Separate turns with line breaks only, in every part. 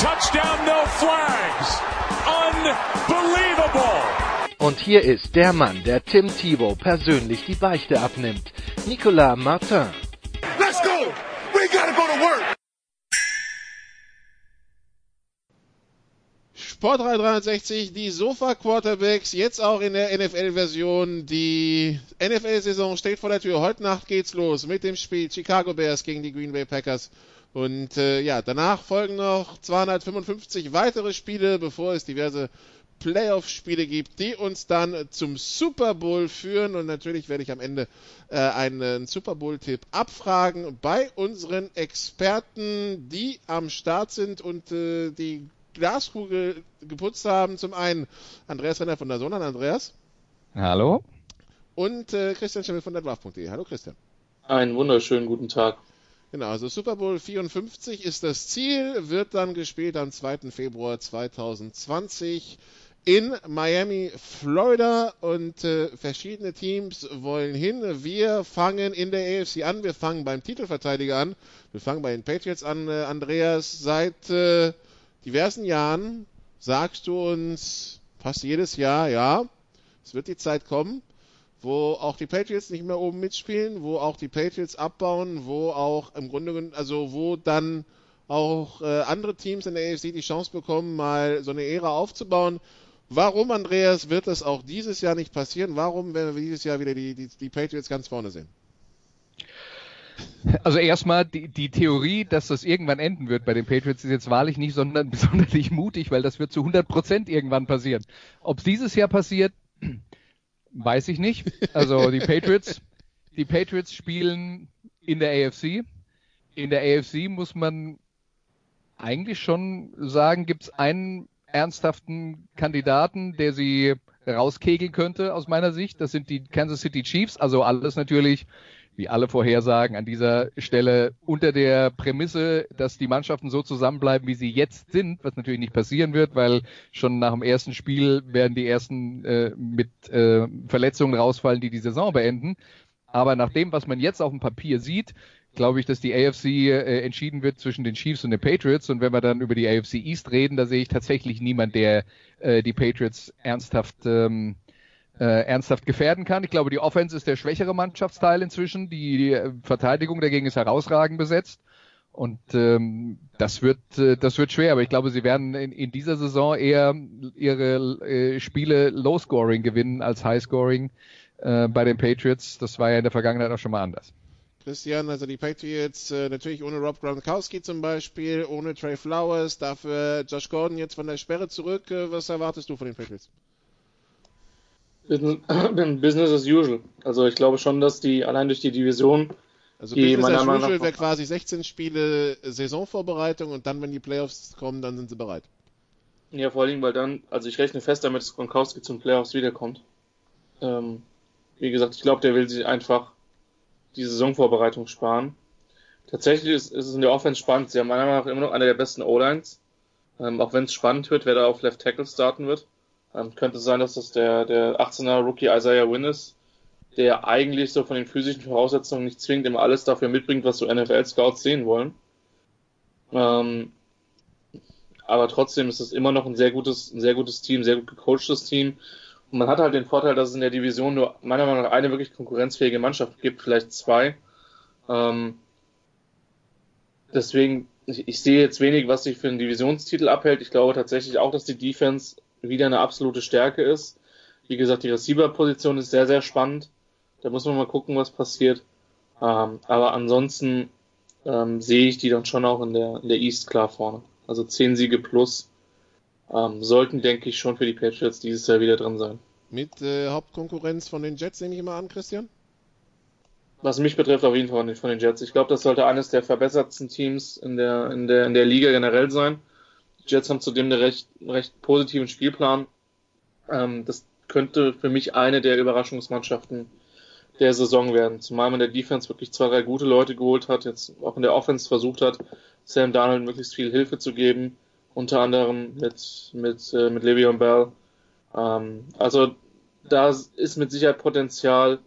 touchdown, no flags. Unbelievable! Und hier ist der Mann, der Tim Thibault persönlich die Beichte abnimmt. Nicolas Martin. Let's go! We gotta go to work!
Sport 360, die Sofa Quarterbacks, jetzt auch in der NFL-Version. Die NFL-Saison steht vor der Tür. Heute Nacht geht's los mit dem Spiel Chicago Bears gegen die Green Bay Packers. Und äh, ja, danach folgen noch 255 weitere Spiele, bevor es diverse Playoff-Spiele gibt, die uns dann zum Super Bowl führen. Und natürlich werde ich am Ende äh, einen Super Bowl-Tipp abfragen bei unseren Experten, die am Start sind und äh, die Glaskugel geputzt haben. Zum einen Andreas Renner von der Sohn Andreas.
Hallo.
Und äh, Christian Schimmel von der Draft.de. Hallo Christian.
Einen wunderschönen guten Tag.
Genau, also Super Bowl 54 ist das Ziel, wird dann gespielt am 2. Februar 2020 in Miami, Florida und äh, verschiedene Teams wollen hin. Wir fangen in der AFC an, wir fangen beim Titelverteidiger an, wir fangen bei den Patriots an, äh, Andreas, seit äh, diversen Jahren sagst du uns fast jedes Jahr, ja, es wird die Zeit kommen, wo auch die Patriots nicht mehr oben mitspielen, wo auch die Patriots abbauen, wo auch im Grunde, also wo dann auch äh, andere Teams in der AFC die Chance bekommen, mal so eine Ära aufzubauen. Warum, Andreas, wird das auch dieses Jahr nicht passieren? Warum werden wir dieses Jahr wieder die, die, die Patriots ganz vorne sehen?
Also erstmal die, die Theorie, dass das irgendwann enden wird bei den Patriots, ist jetzt wahrlich nicht sondern besonders mutig, weil das wird zu 100 Prozent irgendwann passieren. Ob es dieses Jahr passiert, weiß ich nicht. Also die Patriots, die Patriots spielen in der AFC. In der AFC muss man eigentlich schon sagen, gibt es einen ernsthaften Kandidaten, der sie rauskegeln könnte aus meiner Sicht. Das sind die Kansas City Chiefs. Also alles natürlich wie alle Vorhersagen an dieser Stelle unter der Prämisse, dass die Mannschaften so zusammenbleiben, wie sie jetzt sind, was natürlich nicht passieren wird, weil schon nach dem ersten Spiel werden die ersten äh, mit äh, Verletzungen rausfallen, die die Saison beenden. Aber nach dem, was man jetzt auf dem Papier sieht, glaube ich, dass die AFC äh, entschieden wird zwischen den Chiefs und den Patriots. Und wenn wir dann über die AFC East reden, da sehe ich tatsächlich niemand, der äh, die Patriots ernsthaft ähm, äh, ernsthaft gefährden kann. Ich glaube, die Offense ist der schwächere Mannschaftsteil inzwischen. Die, die äh, Verteidigung dagegen ist herausragend besetzt. Und ähm, das wird äh, das wird schwer, aber ich glaube, sie werden in, in dieser Saison eher ihre äh, Spiele Low-Scoring gewinnen als High-Scoring äh, bei den Patriots. Das war ja in der Vergangenheit auch schon mal anders.
Christian, also die Patriots äh, natürlich ohne Rob Gronkowski zum Beispiel, ohne Trey Flowers, dafür Josh Gordon jetzt von der Sperre zurück. Äh, was erwartest du von den Patriots?
Business as usual. Also ich glaube schon, dass die allein durch die Division.
Also die Business as usual wäre quasi 16 Spiele Saisonvorbereitung und dann, wenn die Playoffs kommen, dann sind sie bereit.
Ja, vor allem, weil dann, also ich rechne fest damit, dass Gronkowski zum Playoffs wiederkommt. Ähm, wie gesagt, ich glaube, der will sich einfach die Saisonvorbereitung sparen. Tatsächlich ist, ist es in der Offense spannend. Sie haben meiner Meinung nach immer noch eine der besten O-Lines. Ähm, auch wenn es spannend wird, wer da auf Left Tackle starten wird. Ähm, könnte sein, dass das der, der 18er Rookie Isaiah Wynn ist, der eigentlich so von den physischen Voraussetzungen nicht zwingend immer alles dafür mitbringt, was so NFL-Scouts sehen wollen. Ähm, aber trotzdem ist es immer noch ein sehr gutes, ein sehr gutes Team, sehr gut gecoachtes Team. Und man hat halt den Vorteil, dass es in der Division nur meiner Meinung nach eine wirklich konkurrenzfähige Mannschaft gibt, vielleicht zwei. Ähm, deswegen, ich, ich sehe jetzt wenig, was sich für einen Divisionstitel abhält. Ich glaube tatsächlich auch, dass die Defense wieder eine absolute Stärke ist. Wie gesagt, die Receiver-Position ist sehr, sehr spannend. Da muss man mal gucken, was passiert. Ähm, aber ansonsten ähm, sehe ich die dann schon auch in der, in der East klar vorne. Also 10 Siege plus ähm, sollten, denke ich, schon für die Patriots dieses Jahr wieder drin sein.
Mit äh, Hauptkonkurrenz von den Jets nehme ich immer an, Christian?
Was mich betrifft, auf jeden Fall nicht von den Jets. Ich glaube, das sollte eines der verbessertsten Teams in der, in der, in der Liga generell sein. Die Jets haben zudem einen recht, recht positiven Spielplan. Ähm, das könnte für mich eine der Überraschungsmannschaften der Saison werden. Zumal man der Defense wirklich zwei, drei gute Leute geholt hat, jetzt auch in der Offense versucht hat, Sam Darnold möglichst viel Hilfe zu geben, unter anderem mit, mit, äh, mit Le'Veon Bell. Ähm, also da ist mit Sicherheit Potenzial,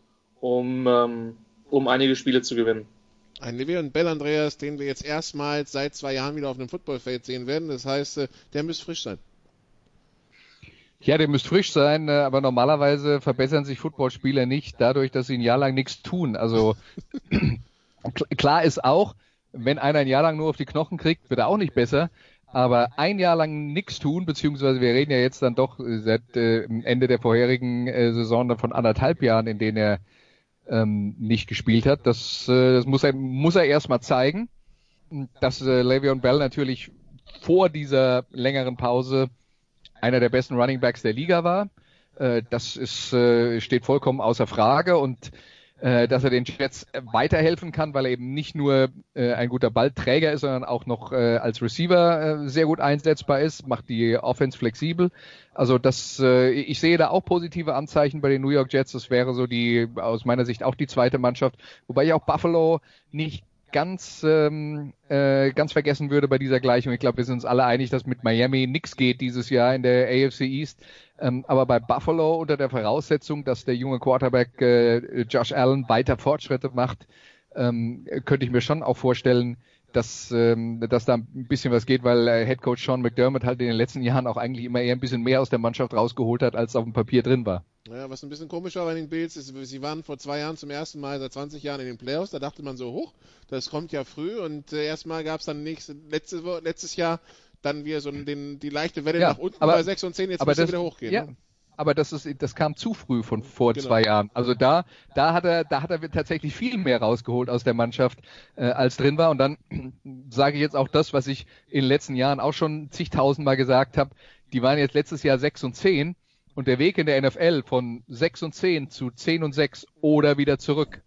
um, ähm, um einige Spiele zu gewinnen.
Ein Le'Veon Bell, Andreas, den wir jetzt erstmals seit zwei Jahren wieder auf einem Footballfeld sehen werden. Das heißt, äh, der müsste frisch sein.
Ja, der müsste frisch sein, äh, aber normalerweise verbessern sich Footballspieler nicht dadurch, dass sie ein Jahr lang nichts tun. Also klar ist auch, wenn einer ein Jahr lang nur auf die Knochen kriegt, wird er auch nicht besser. Aber ein Jahr lang nichts tun, beziehungsweise wir reden ja jetzt dann doch seit äh, Ende der vorherigen äh, Saison von anderthalb Jahren, in denen er ähm, nicht gespielt hat. Das, äh, das muss er, muss er erstmal zeigen, dass äh, Le'Veon Bell natürlich vor dieser längeren Pause einer der besten Running Backs der Liga war. Äh, das ist, äh, steht vollkommen außer Frage und äh, dass er den Jets weiterhelfen kann, weil er eben nicht nur äh, ein guter Ballträger ist, sondern auch noch äh, als Receiver äh, sehr gut einsetzbar ist, macht die Offense flexibel. Also das, äh, ich sehe da auch positive Anzeichen bei den New York Jets. Das wäre so die aus meiner Sicht auch die zweite Mannschaft, wobei ich auch Buffalo nicht ganz ähm, äh, ganz vergessen würde bei dieser Gleichung. Ich glaube, wir sind uns alle einig, dass mit Miami nichts geht dieses Jahr in der AFC East. Ähm, aber bei Buffalo unter der Voraussetzung, dass der junge Quarterback äh, Josh Allen weiter Fortschritte macht, ähm, könnte ich mir schon auch vorstellen, dass, ähm, dass da ein bisschen was geht, weil äh, Head Coach Sean McDermott halt in den letzten Jahren auch eigentlich immer eher ein bisschen mehr aus der Mannschaft rausgeholt hat, als auf dem Papier drin war.
Ja, was ein bisschen komisch war bei den Bills, ist, sie waren vor zwei Jahren zum ersten Mal seit 20 Jahren in den Playoffs, da dachte man so, hoch, das kommt ja früh und äh, erstmal gab es dann nächste, letzte, letztes Jahr dann wieder so den, die leichte Welle ja, nach unten
aber,
bei 6 und 10, jetzt muss es wieder hochgehen.
Ja. Ne? Aber das ist, das kam zu früh von vor genau. zwei Jahren. Also da, da hat er, da hat er tatsächlich viel mehr rausgeholt aus der Mannschaft, äh, als drin war. Und dann sage ich jetzt auch das, was ich in den letzten Jahren auch schon zigtausendmal gesagt habe. Die waren jetzt letztes Jahr sechs und zehn und der Weg in der NFL von sechs und zehn zu zehn und sechs oder wieder zurück,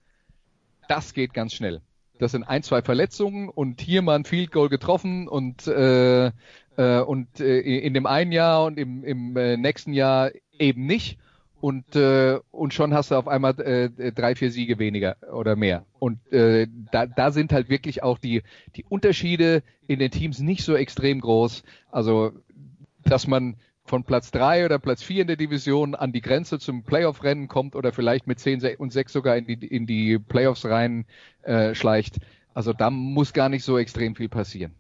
das geht ganz schnell. Das sind ein, zwei Verletzungen und hier mal ein Field Goal getroffen und äh, äh, und äh, in dem einen Jahr und im, im äh, nächsten Jahr eben nicht. Und, äh, und schon hast du auf einmal äh, drei, vier Siege weniger oder mehr. Und äh, da, da sind halt wirklich auch die, die Unterschiede in den Teams nicht so extrem groß. Also, dass man von Platz drei oder Platz vier in der Division an die Grenze zum Playoff-Rennen kommt oder vielleicht mit zehn und sechs sogar in die, in die Playoffs rein äh, schleicht. Also da muss gar nicht so extrem viel passieren.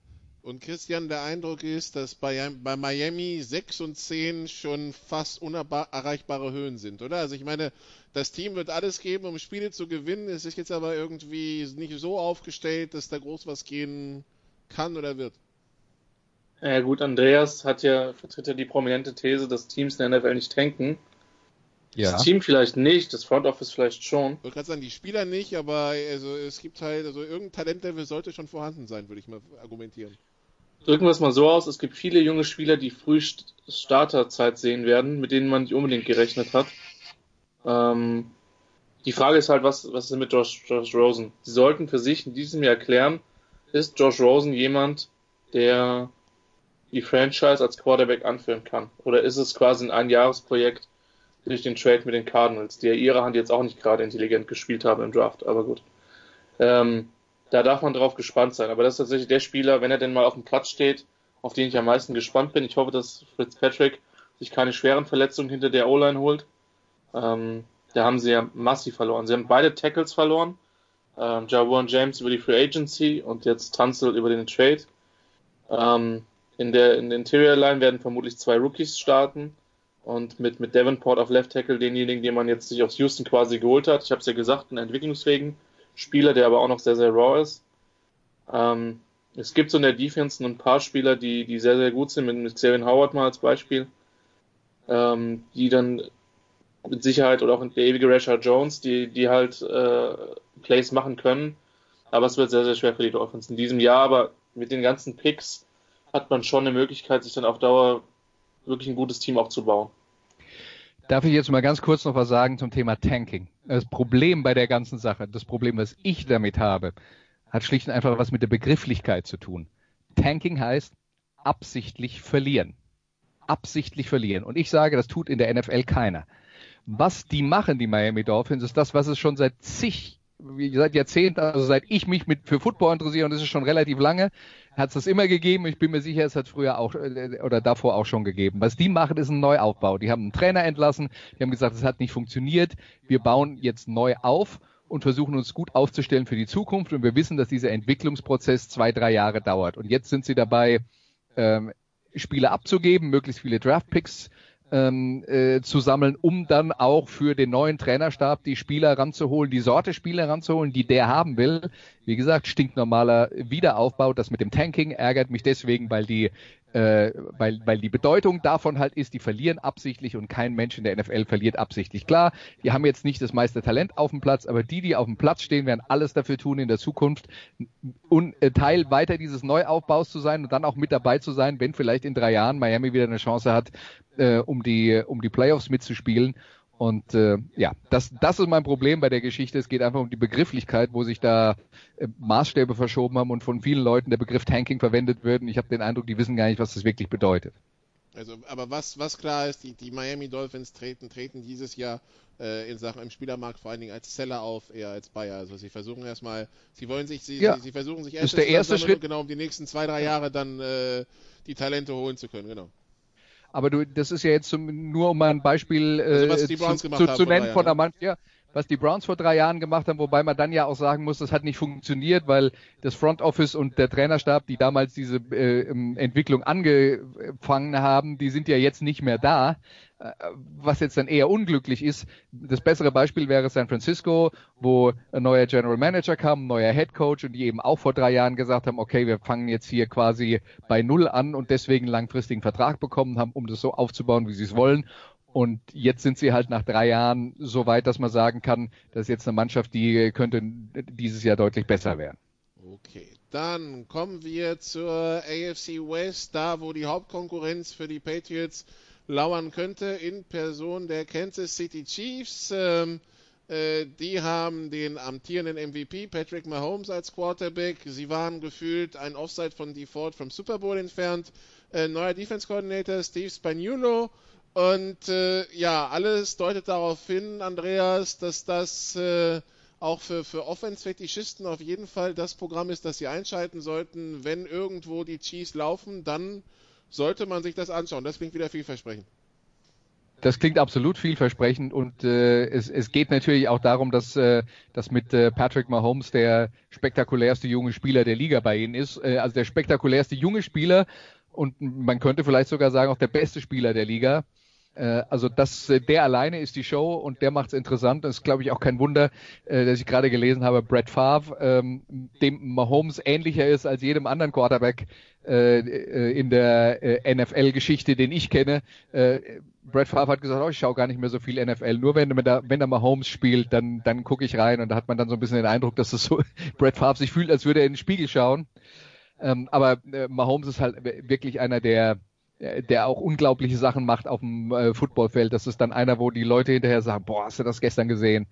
Und Christian, der Eindruck ist, dass bei, bei Miami 6 und 10 schon fast unerreichbare Höhen sind, oder? Also ich meine, das Team wird alles geben, um Spiele zu gewinnen. Es ist jetzt aber irgendwie nicht so aufgestellt, dass da groß was gehen kann oder wird.
Ja gut, Andreas hat ja, vertritt ja die prominente These, dass Teams in der NFL nicht tanken. Ja. Das Team vielleicht nicht, das Front Office vielleicht schon.
Ich wollte gerade sagen, die Spieler nicht, aber also es gibt halt, also irgendein Talentlevel sollte schon vorhanden sein, würde ich mal argumentieren
drücken wir es mal so aus, es gibt viele junge Spieler, die früh Starterzeit sehen werden, mit denen man nicht unbedingt gerechnet hat. Ähm, die Frage ist halt, was, was ist mit Josh, Josh Rosen? Sie sollten für sich in diesem Jahr erklären, ist Josh Rosen jemand, der die Franchise als Quarterback anführen kann? Oder ist es quasi ein Einjahresprojekt durch den Trade mit den Cardinals, die ja ihre Hand jetzt auch nicht gerade intelligent gespielt haben im Draft, aber gut. Ähm, da darf man drauf gespannt sein. Aber das ist tatsächlich der Spieler, wenn er denn mal auf dem Platz steht, auf den ich am meisten gespannt bin. Ich hoffe, dass Fitzpatrick sich keine schweren Verletzungen hinter der O-Line holt. Ähm, da haben sie ja massiv verloren. Sie haben beide Tackles verloren. Ähm, Jawan James über die Free Agency und jetzt Tunzel über den Trade. Ähm, in der, in der Interior Line werden vermutlich zwei Rookies starten und mit, mit Davenport auf Left Tackle denjenigen, den man jetzt sich aus Houston quasi geholt hat. Ich habe es ja gesagt, einen entwicklungsfähigen Spieler, der aber auch noch sehr, sehr raw ist. Ähm, es gibt so in der Defense ein paar Spieler, die, die sehr, sehr gut sind, mit, mit Xavier Howard mal als Beispiel, ähm, die dann mit Sicherheit oder auch der ewige Rashad Jones, die, die halt äh, Plays machen können. Aber es wird sehr, sehr schwer für die Dolphins in diesem Jahr. Aber mit den ganzen Picks hat man schon eine Möglichkeit, sich dann auf Dauer wirklich ein gutes Team aufzubauen.
Darf ich jetzt mal ganz kurz noch was sagen zum Thema Tanking? Das Problem bei der ganzen Sache, das Problem, was ich damit habe, hat schlicht und einfach was mit der Begrifflichkeit zu tun. Tanking heißt absichtlich verlieren. Absichtlich verlieren. Und ich sage, das tut in der NFL keiner. Was die machen, die Miami Dolphins, ist das, was es schon seit zig seit Jahrzehnten, also seit ich mich mit für Football interessiere, und das ist schon relativ lange, hat es das immer gegeben. Ich bin mir sicher, es hat früher auch äh, oder davor auch schon gegeben. Was die machen, ist ein Neuaufbau. Die haben einen Trainer entlassen, die haben gesagt, es hat nicht funktioniert. Wir bauen jetzt neu auf und versuchen uns gut aufzustellen für die Zukunft. Und wir wissen, dass dieser Entwicklungsprozess zwei, drei Jahre dauert. Und jetzt sind sie dabei, ähm, Spiele abzugeben, möglichst viele Draftpicks ähm, äh, zu sammeln, um dann auch für den neuen Trainerstab die Spieler ranzuholen, die Sorte Spieler ranzuholen, die der haben will. Wie gesagt, stinknormaler Wiederaufbau. Das mit dem Tanking ärgert mich deswegen, weil die äh, weil, weil die Bedeutung davon halt ist, die verlieren absichtlich und kein Mensch in der NFL verliert absichtlich. Klar, die haben jetzt nicht das meiste Talent auf dem Platz, aber die, die auf dem Platz stehen, werden alles dafür tun, in der Zukunft un, äh, Teil weiter dieses Neuaufbaus zu sein und dann auch mit dabei zu sein, wenn vielleicht in drei Jahren Miami wieder eine Chance hat, äh, um die um die Playoffs mitzuspielen. Und äh, ja, das, das ist mein Problem bei der Geschichte. Es geht einfach um die Begrifflichkeit, wo sich da äh, Maßstäbe verschoben haben und von vielen Leuten der Begriff Tanking verwendet wird. Und ich habe den Eindruck, die wissen gar nicht, was das wirklich bedeutet.
Also, aber was, was klar ist, die, die Miami Dolphins treten, treten dieses Jahr äh, in Sachen im Spielermarkt vor allen Dingen als Seller auf, eher als Buyer. Also sie versuchen erstmal, sie wollen sich, sie, ja. sie, sie, versuchen sich
erst der erste Schritt,
genau um die nächsten zwei, drei Jahre dann äh, die Talente holen zu können, genau.
Aber du, das ist ja jetzt zum, nur um mal ein Beispiel äh, also, zu, zu, zu nennen von der Mannschaft. Ja, was die Browns vor drei Jahren gemacht haben, wobei man dann ja auch sagen muss, das hat nicht funktioniert, weil das Front Office und der Trainerstab, die damals diese äh, Entwicklung angefangen haben, die sind ja jetzt nicht mehr da. Äh, was jetzt dann eher unglücklich ist. Das bessere Beispiel wäre San Francisco, wo ein neuer General Manager kam, ein neuer Head Coach und die eben auch vor drei Jahren gesagt haben, okay, wir fangen jetzt hier quasi bei Null an und deswegen langfristigen Vertrag bekommen haben, um das so aufzubauen, wie sie es wollen. Und jetzt sind sie halt nach drei Jahren so weit, dass man sagen kann, das ist jetzt eine Mannschaft, die könnte dieses Jahr deutlich besser werden.
Okay, dann kommen wir zur AFC West, da wo die Hauptkonkurrenz für die Patriots lauern könnte in Person der Kansas City Chiefs. Ähm, äh, die haben den amtierenden MVP Patrick Mahomes als Quarterback. Sie waren gefühlt ein Offside von Default vom Super Bowl entfernt. Äh, neuer Defense Coordinator Steve Spagnuolo. Und äh, ja, alles deutet darauf hin, Andreas, dass das äh, auch für, für Offense-Fetischisten auf jeden Fall das Programm ist, das sie einschalten sollten. Wenn irgendwo die Chiefs laufen, dann sollte man sich das anschauen. Das klingt wieder vielversprechend.
Das klingt absolut vielversprechend und äh, es, es geht natürlich auch darum, dass, äh, dass mit äh, Patrick Mahomes der spektakulärste junge Spieler der Liga bei ihnen ist. Äh, also der spektakulärste junge Spieler und man könnte vielleicht sogar sagen auch der beste Spieler der Liga. Äh, also das, äh, der alleine ist die Show und der macht es interessant. Das ist, glaube ich, auch kein Wunder, äh, dass ich gerade gelesen habe, Brett Favre, ähm, dem Mahomes ähnlicher ist als jedem anderen Quarterback in der NFL-Geschichte, den ich kenne. Brett Favre hat gesagt, oh, ich schaue gar nicht mehr so viel NFL. Nur wenn, da, wenn da Mahomes spielt, dann, dann gucke ich rein und da hat man dann so ein bisschen den Eindruck, dass es so Brett Favre sich fühlt, als würde er in den Spiegel schauen. Ähm, aber Mahomes ist halt wirklich einer der äh, der auch unglaubliche Sachen macht auf dem äh, Footballfeld. Das ist dann einer, wo die Leute hinterher sagen, boah, hast du das gestern gesehen?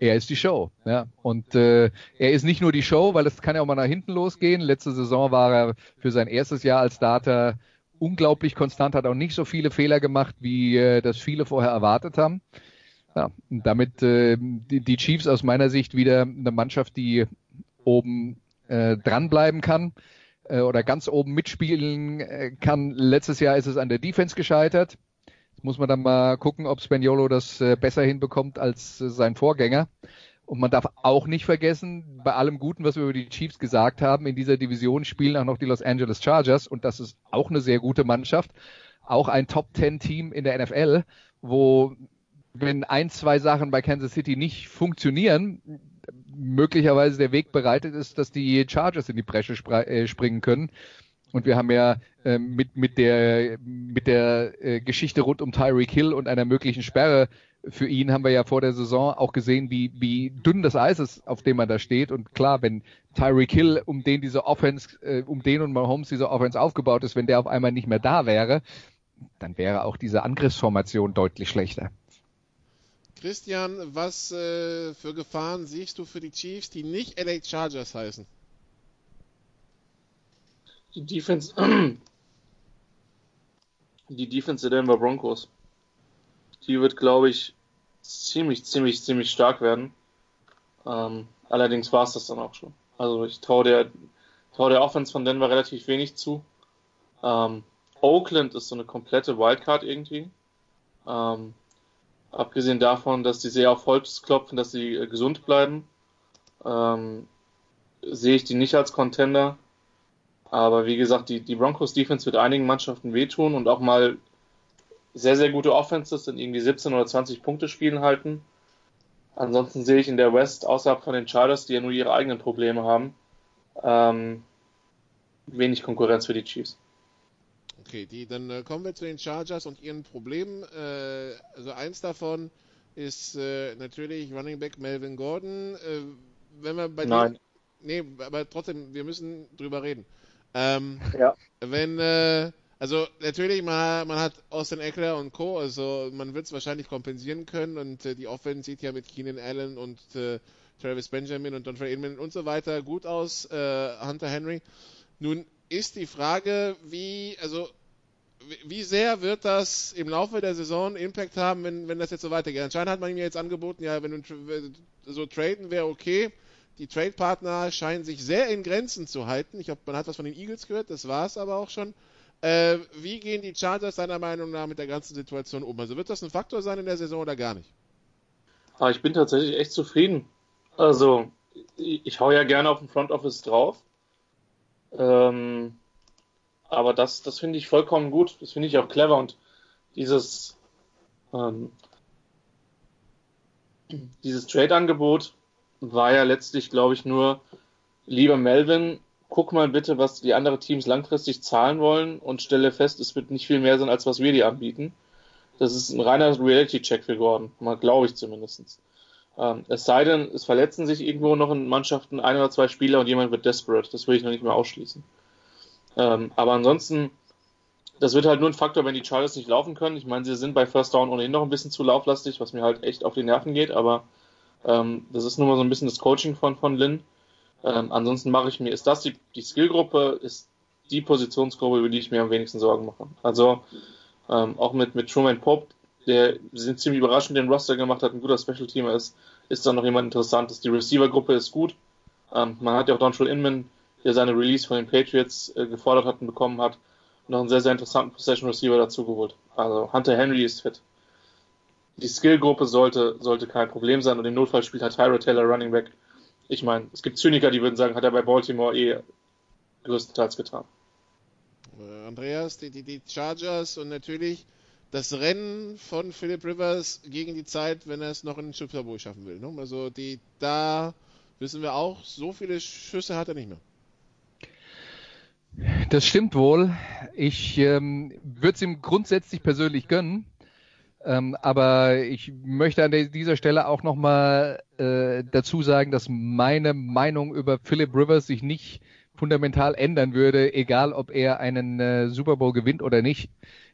Er ist die Show, ja. Und äh, er ist nicht nur die Show, weil es kann ja auch mal nach hinten losgehen. Letzte Saison war er für sein erstes Jahr als Starter unglaublich konstant, hat auch nicht so viele Fehler gemacht, wie äh, das viele vorher erwartet haben. Ja, und damit äh, die, die Chiefs aus meiner Sicht wieder eine Mannschaft, die oben äh, dranbleiben kann äh, oder ganz oben mitspielen äh, kann. Letztes Jahr ist es an der Defense gescheitert. Jetzt muss man dann mal gucken, ob Spaniolo das äh, besser hinbekommt als äh, sein Vorgänger. Und man darf auch nicht vergessen, bei allem Guten, was wir über die Chiefs gesagt haben, in dieser Division spielen auch noch die Los Angeles Chargers und das ist auch eine sehr gute Mannschaft. Auch ein Top Ten Team in der NFL, wo wenn ein, zwei Sachen bei Kansas City nicht funktionieren, möglicherweise der Weg bereitet ist, dass die Chargers in die Bresche äh, springen können. Und wir haben ja äh, mit, mit der, mit der äh, Geschichte rund um Tyreek Hill und einer möglichen Sperre für ihn haben wir ja vor der Saison auch gesehen, wie, wie dünn das Eis ist, auf dem man da steht. Und klar, wenn Tyreek Hill, um den diese Offense, äh, um den und Mahomes diese Offense aufgebaut ist, wenn der auf einmal nicht mehr da wäre, dann wäre auch diese Angriffsformation deutlich schlechter.
Christian, was äh, für Gefahren siehst du für die Chiefs, die nicht LA Chargers heißen?
Die Defense, die Defense der Denver Broncos. Die wird, glaube ich, ziemlich, ziemlich, ziemlich stark werden. Ähm, allerdings war es das dann auch schon. Also ich traue der, trau der Offense von Denver relativ wenig zu. Ähm, Oakland ist so eine komplette Wildcard irgendwie. Ähm, abgesehen davon, dass die sehr auf Holz klopfen, dass sie äh, gesund bleiben, ähm, sehe ich die nicht als Contender. Aber wie gesagt, die, die Broncos Defense wird einigen Mannschaften wehtun und auch mal sehr, sehr gute Offenses in irgendwie 17 oder 20 Punkte spielen halten. Ansonsten sehe ich in der West, außerhalb von den Chargers, die ja nur ihre eigenen Probleme haben, ähm, wenig Konkurrenz für die Chiefs.
Okay, die, dann äh, kommen wir zu den Chargers und ihren Problemen. Äh, also eins davon ist äh, natürlich Running Back Melvin Gordon. Äh, wenn wir bei
Nein.
Dem, nee, aber trotzdem, wir müssen drüber reden. Ähm,
ja.
Wenn, äh, also natürlich, man, man hat Austin Eckler und Co., also man wird es wahrscheinlich kompensieren können und äh, die Offense sieht ja mit Keenan Allen und Travis Benjamin und Don Inman und so weiter gut aus, Hunter Henry. Nun ist die Frage, wie, also wie sehr wird das im Laufe der Saison Impact haben, wenn, wenn das jetzt so weitergeht? Anscheinend hat man ihm jetzt angeboten, ja, wenn du so traden wäre okay. Die Trade-Partner scheinen sich sehr in Grenzen zu halten. Ich glaube, man hat was von den Eagles gehört, das war es aber auch schon. Äh, wie gehen die Chargers deiner Meinung nach mit der ganzen Situation um? Also wird das ein Faktor sein in der Saison oder gar nicht?
Ah, ich bin tatsächlich echt zufrieden. Also, ich, ich hau ja gerne auf dem Front Office drauf. Ähm, aber das, das finde ich vollkommen gut. Das finde ich auch clever und dieses, ähm, dieses Trade-Angebot war ja letztlich, glaube ich, nur, lieber Melvin, guck mal bitte, was die anderen Teams langfristig zahlen wollen und stelle fest, es wird nicht viel mehr sein, als was wir dir anbieten. Das ist ein reiner Reality-Check für Gordon, mal glaube ich zumindest. Ähm, es sei denn, es verletzen sich irgendwo noch in Mannschaften ein oder zwei Spieler und jemand wird desperate. Das würde ich noch nicht mehr ausschließen. Ähm, aber ansonsten, das wird halt nur ein Faktor, wenn die Chargers nicht laufen können. Ich meine, sie sind bei First Down ohnehin noch ein bisschen zu lauflastig, was mir halt echt auf die Nerven geht, aber ähm, das ist nur mal so ein bisschen das Coaching von, von Lynn. Ähm, ansonsten mache ich mir, ist das die, die Skillgruppe, ist die Positionsgruppe, über die ich mir am wenigsten Sorgen mache. Also ähm, auch mit, mit Truman Pope, der sind ziemlich überraschend den Roster gemacht hat, ein guter Special-Teamer ist, ist da noch jemand Interessantes. Die Receiver-Gruppe ist gut. Ähm, man hat ja auch Donald Inman, der seine Release von den Patriots äh, gefordert hat und bekommen hat, noch einen sehr, sehr interessanten Possession Receiver dazu geholt. Also Hunter Henry ist fit. Die Skillgruppe sollte, sollte kein Problem sein und im Notfall spielt halt Tyra Taylor Running Back. Ich meine, es gibt Zyniker, die würden sagen, hat er bei Baltimore eh größtenteils getan.
Äh, Andreas, die, die, die Chargers und natürlich das Rennen von Philip Rivers gegen die Zeit, wenn er es noch in den Super schaffen will. Ne? Also die, da wissen wir auch, so viele Schüsse hat er nicht mehr.
Das stimmt wohl. Ich ähm, würde es ihm grundsätzlich persönlich gönnen. Ähm, aber ich möchte an dieser Stelle auch nochmal äh, dazu sagen, dass meine Meinung über Philip Rivers sich nicht fundamental ändern würde, egal ob er einen äh, Super Bowl gewinnt oder nicht.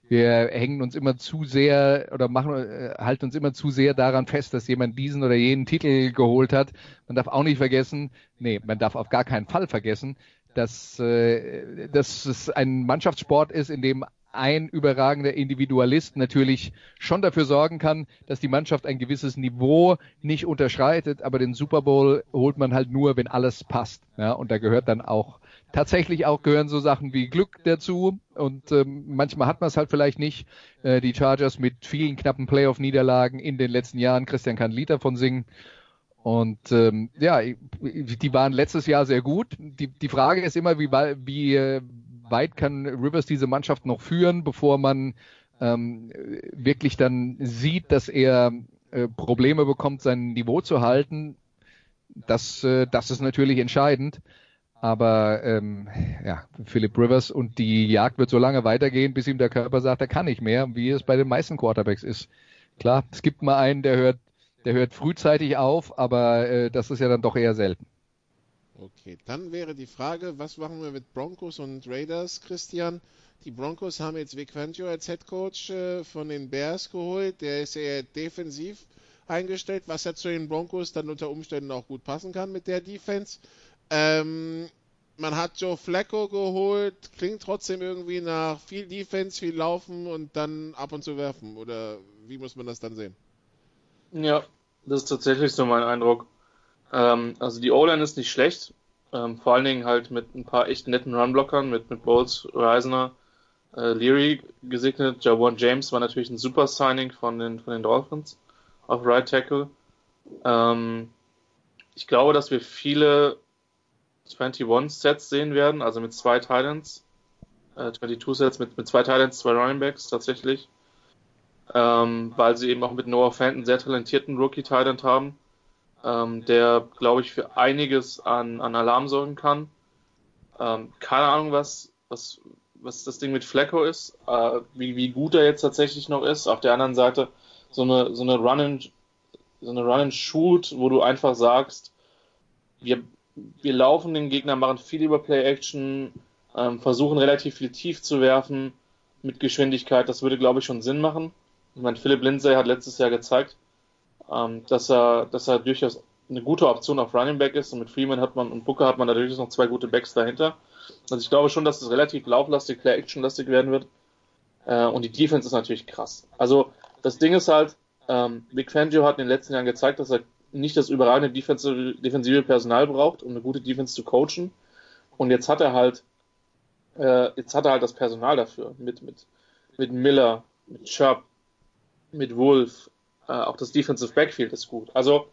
Wir hängen uns immer zu sehr oder machen, äh, halten uns immer zu sehr daran fest, dass jemand diesen oder jenen Titel geholt hat. Man darf auch nicht vergessen, nee, man darf auf gar keinen Fall vergessen, dass, äh, dass es ein Mannschaftssport ist, in dem ein überragender Individualist natürlich schon dafür sorgen kann, dass die Mannschaft ein gewisses Niveau nicht unterschreitet, aber den Super Bowl holt man halt nur, wenn alles passt. Ja, und da gehört dann auch tatsächlich auch gehören so Sachen wie Glück dazu und ähm, manchmal hat man es halt vielleicht nicht. Äh, die Chargers mit vielen knappen Playoff-Niederlagen in den letzten Jahren, Christian kann ein Lied davon singen. Und ähm, ja, die waren letztes Jahr sehr gut. Die, die Frage ist immer, wie, wie äh, weit kann Rivers diese Mannschaft noch führen, bevor man ähm, wirklich dann sieht, dass er äh, Probleme bekommt, sein Niveau zu halten. Das, äh, das ist natürlich entscheidend. Aber ähm, ja, Philip Rivers und die Jagd wird so lange weitergehen, bis ihm der Körper sagt, er kann nicht mehr, wie es bei den meisten Quarterbacks ist. Klar, es gibt mal einen, der hört der hört frühzeitig auf, aber äh, das ist ja dann doch eher selten.
Okay, dann wäre die Frage, was machen wir mit Broncos und Raiders, Christian? Die Broncos haben jetzt Vic Fangio als Head Coach äh, von den Bears geholt. Der ist eher defensiv eingestellt, was ja zu den Broncos dann unter Umständen auch gut passen kann mit der Defense. Ähm, man hat Joe Flacco geholt, klingt trotzdem irgendwie nach viel Defense, viel Laufen und dann ab und zu werfen. Oder wie muss man das dann sehen?
Ja, das ist tatsächlich so mein Eindruck. Ähm, also die O-Line ist nicht schlecht. Ähm, vor allen Dingen halt mit ein paar echt netten Runblockern, mit, mit Bowles, Reisner, äh, Leary gesegnet. Javon James war natürlich ein super Signing von den, von den Dolphins auf Right Tackle. Ähm, ich glaube, dass wir viele 21-Sets sehen werden, also mit zwei Titans. Äh, 22-Sets mit, mit zwei Titans, zwei Running Backs tatsächlich. Ähm, weil sie eben auch mit Noah Fenton einen sehr talentierten Rookie-Titan haben, ähm, der, glaube ich, für einiges an, an Alarm sorgen kann. Ähm, keine Ahnung, was, was, was das Ding mit Flecko ist, äh, wie, wie gut er jetzt tatsächlich noch ist. Auf der anderen Seite so eine, so eine Run and, so eine Run and Shoot, wo du einfach sagst, wir, wir laufen den Gegner, machen viel über Play Action, ähm, versuchen relativ viel tief zu werfen mit Geschwindigkeit. Das würde, glaube ich, schon Sinn machen. Ich meine, Philipp Lindsay hat letztes Jahr gezeigt, ähm, dass er, dass er durchaus eine gute Option auf Running Back ist und mit Freeman hat man und Booker hat man natürlich noch zwei gute Backs dahinter. Also ich glaube schon, dass es relativ lauflastig, Play-Action-lastig werden wird. Äh, und die Defense ist natürlich krass. Also das Ding ist halt, ähm, Vic Fangio hat in den letzten Jahren gezeigt, dass er nicht das überragende defensive, defensive Personal braucht, um eine gute Defense zu coachen. Und jetzt hat er halt, äh, jetzt hat er halt das Personal dafür. Mit, mit, mit Miller, mit Chubb, mit Wolf, äh, auch das Defensive Backfield ist gut. Also,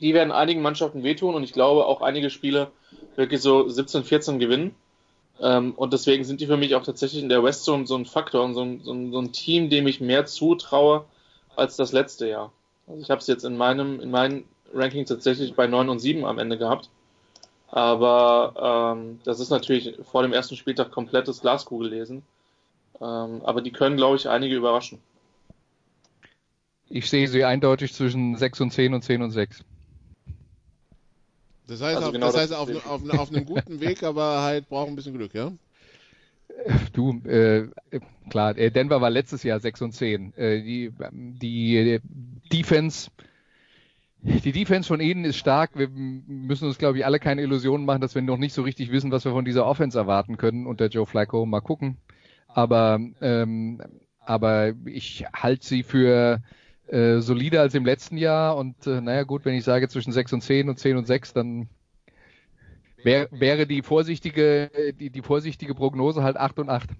die werden einigen Mannschaften wehtun und ich glaube auch einige Spiele wirklich so 17, 14 gewinnen. Ähm, und deswegen sind die für mich auch tatsächlich in der West Zone so ein Faktor und so ein, so ein, so ein Team, dem ich mehr zutraue als das letzte Jahr. Also ich habe es jetzt in meinem, in meinem Ranking tatsächlich bei 9 und 7 am Ende gehabt. Aber ähm, das ist natürlich vor dem ersten Spieltag komplettes Glaskugel lesen. Ähm, aber die können, glaube ich, einige überraschen.
Ich sehe sie eindeutig zwischen 6 und 10 und 10 und 6.
Das heißt, also auf, genau das heißt das auf, auf, auf, einem guten Weg, aber halt braucht ein bisschen Glück, ja?
Du, äh, klar, äh, Denver war letztes Jahr 6 und 10. Äh, die, die Defense, die Defense von ihnen ist stark. Wir müssen uns, glaube ich, alle keine Illusionen machen, dass wir noch nicht so richtig wissen, was wir von dieser Offense erwarten können unter Joe Flacco. Mal gucken. Aber, ähm, aber ich halte sie für äh, solider als im letzten Jahr und äh, naja gut, wenn ich sage zwischen 6 und 10 und 10 und 6, dann wär, wäre die vorsichtige, die, die vorsichtige Prognose halt 8 und 8.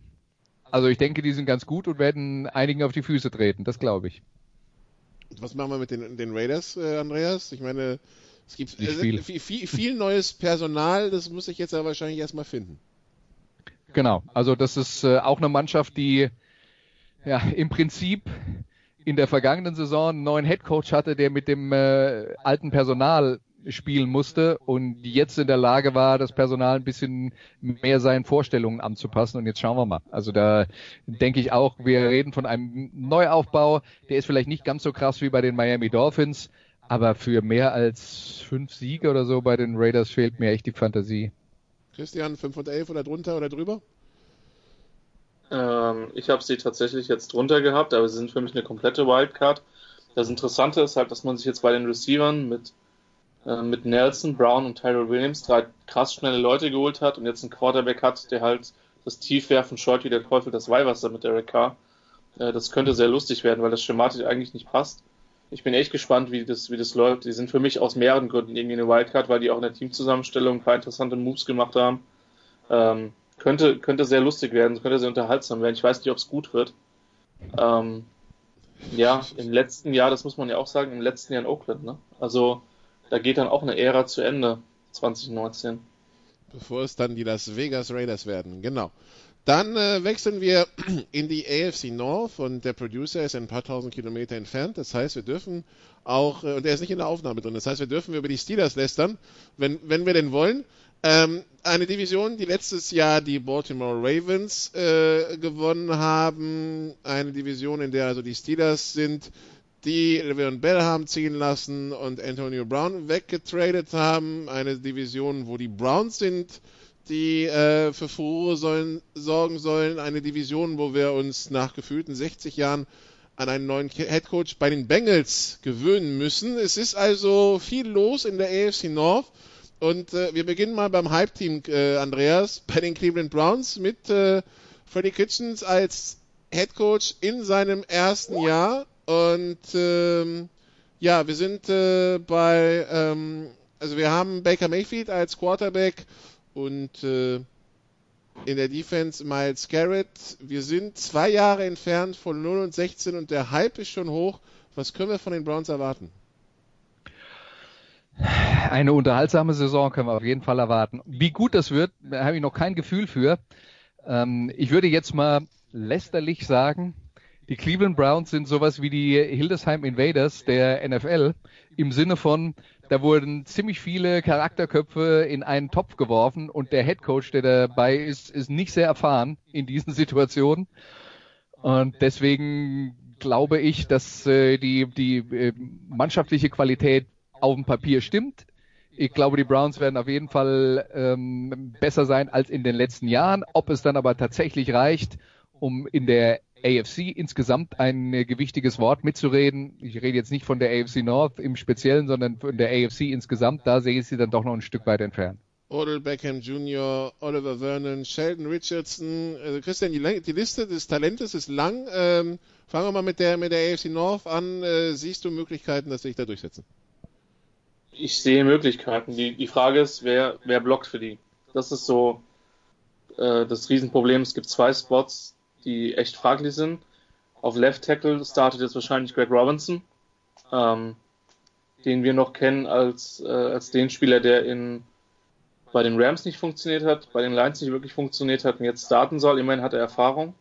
Also ich denke, die sind ganz gut und werden einigen auf die Füße treten, das glaube ich.
Was machen wir mit den, den Raiders, äh, Andreas? Ich meine, es gibt
äh, viel.
viel, viel neues Personal, das muss ich jetzt ja wahrscheinlich erstmal finden.
Genau, also das ist äh, auch eine Mannschaft, die ja im Prinzip in der vergangenen Saison einen neuen Headcoach hatte, der mit dem äh, alten Personal spielen musste und jetzt in der Lage war, das Personal ein bisschen mehr seinen Vorstellungen anzupassen. Und jetzt schauen wir mal. Also da denke ich auch, wir reden von einem Neuaufbau. Der ist vielleicht nicht ganz so krass wie bei den Miami Dolphins, aber für mehr als fünf Siege oder so bei den Raiders fehlt mir echt die Fantasie.
Christian, 5 und 11 oder drunter oder drüber?
Ähm, ich habe sie tatsächlich jetzt drunter gehabt, aber sie sind für mich eine komplette Wildcard. Das Interessante ist halt, dass man sich jetzt bei den Receivern mit, äh, mit Nelson, Brown und Tyrell Williams drei krass schnelle Leute geholt hat und jetzt einen Quarterback hat, der halt das Tiefwerfen scheut wie der Teufel das Weihwasser mit Eric Carr. Äh, das könnte sehr lustig werden, weil das schematisch eigentlich nicht passt. Ich bin echt gespannt, wie das, wie das läuft. Die sind für mich aus mehreren Gründen irgendwie eine Wildcard, weil die auch in der Teamzusammenstellung ein paar interessante Moves gemacht haben. Ähm, könnte, könnte sehr lustig werden, könnte sehr unterhaltsam werden. Ich weiß nicht, ob es gut wird. Ähm, ja, im letzten Jahr, das muss man ja auch sagen, im letzten Jahr in Oakland, ne? Also da geht dann auch eine Ära zu Ende, 2019.
Bevor es dann die Las Vegas Raiders werden, genau. Dann äh, wechseln wir in die AFC North und der Producer ist ein paar tausend Kilometer entfernt. Das heißt, wir dürfen auch, äh, und er ist nicht in der Aufnahme drin, das heißt, wir dürfen über die Steelers lästern, wenn, wenn wir denn wollen. Ähm, eine Division, die letztes Jahr die Baltimore Ravens äh, gewonnen haben. Eine Division, in der also die Steelers sind, die Le'Veon Bell haben ziehen lassen und Antonio Brown weggetradet haben. Eine Division, wo die Browns sind, die äh, für Furore sollen, sorgen sollen. Eine Division, wo wir uns nach gefühlten 60 Jahren an einen neuen Head Coach bei den Bengals gewöhnen müssen. Es ist also viel los in der AFC North. Und äh, wir beginnen mal beim Hype-Team, äh, Andreas, bei den Cleveland Browns mit äh, Freddie Kitchens als Head Coach in seinem ersten Jahr. Und ähm, ja, wir sind äh, bei, ähm, also wir haben Baker Mayfield als Quarterback und äh, in der Defense Miles Garrett. Wir sind zwei Jahre entfernt von 0 und 16 und der Hype ist schon hoch. Was können wir von den Browns erwarten?
Eine unterhaltsame Saison können wir auf jeden Fall erwarten. Wie gut das wird, habe ich noch kein Gefühl für. Ähm, ich würde jetzt mal lästerlich sagen, die Cleveland Browns sind sowas wie die Hildesheim Invaders der NFL im Sinne von, da wurden ziemlich viele Charakterköpfe in einen Topf geworfen und der Head Coach, der dabei ist, ist nicht sehr erfahren in diesen Situationen. Und deswegen glaube ich, dass äh, die, die äh, mannschaftliche Qualität auf dem Papier stimmt. Ich glaube, die Browns werden auf jeden Fall ähm, besser sein als in den letzten Jahren. Ob es dann aber tatsächlich reicht, um in der AFC insgesamt ein äh, gewichtiges Wort mitzureden. Ich rede jetzt nicht von der AFC North im Speziellen, sondern von der AFC insgesamt. Da sehe ich sie dann doch noch ein Stück weit entfernt.
Odell Beckham Jr., Oliver Vernon, Sheldon Richardson. Also Christian, die, Liste des Talentes ist lang. Ähm, fangen wir mal mit der, mit der AFC North an. Äh, siehst du Möglichkeiten, dass sich da durchsetzen?
Ich sehe Möglichkeiten. Die, die Frage ist, wer, wer blockt für die? Das ist so äh, das Riesenproblem. Es gibt zwei Spots, die echt fraglich sind. Auf Left Tackle startet jetzt wahrscheinlich Greg Robinson, ähm, den wir noch kennen als, äh, als den Spieler, der in, bei den Rams nicht funktioniert hat, bei den Lions nicht wirklich funktioniert hat und jetzt starten soll. Immerhin hat er Erfahrung.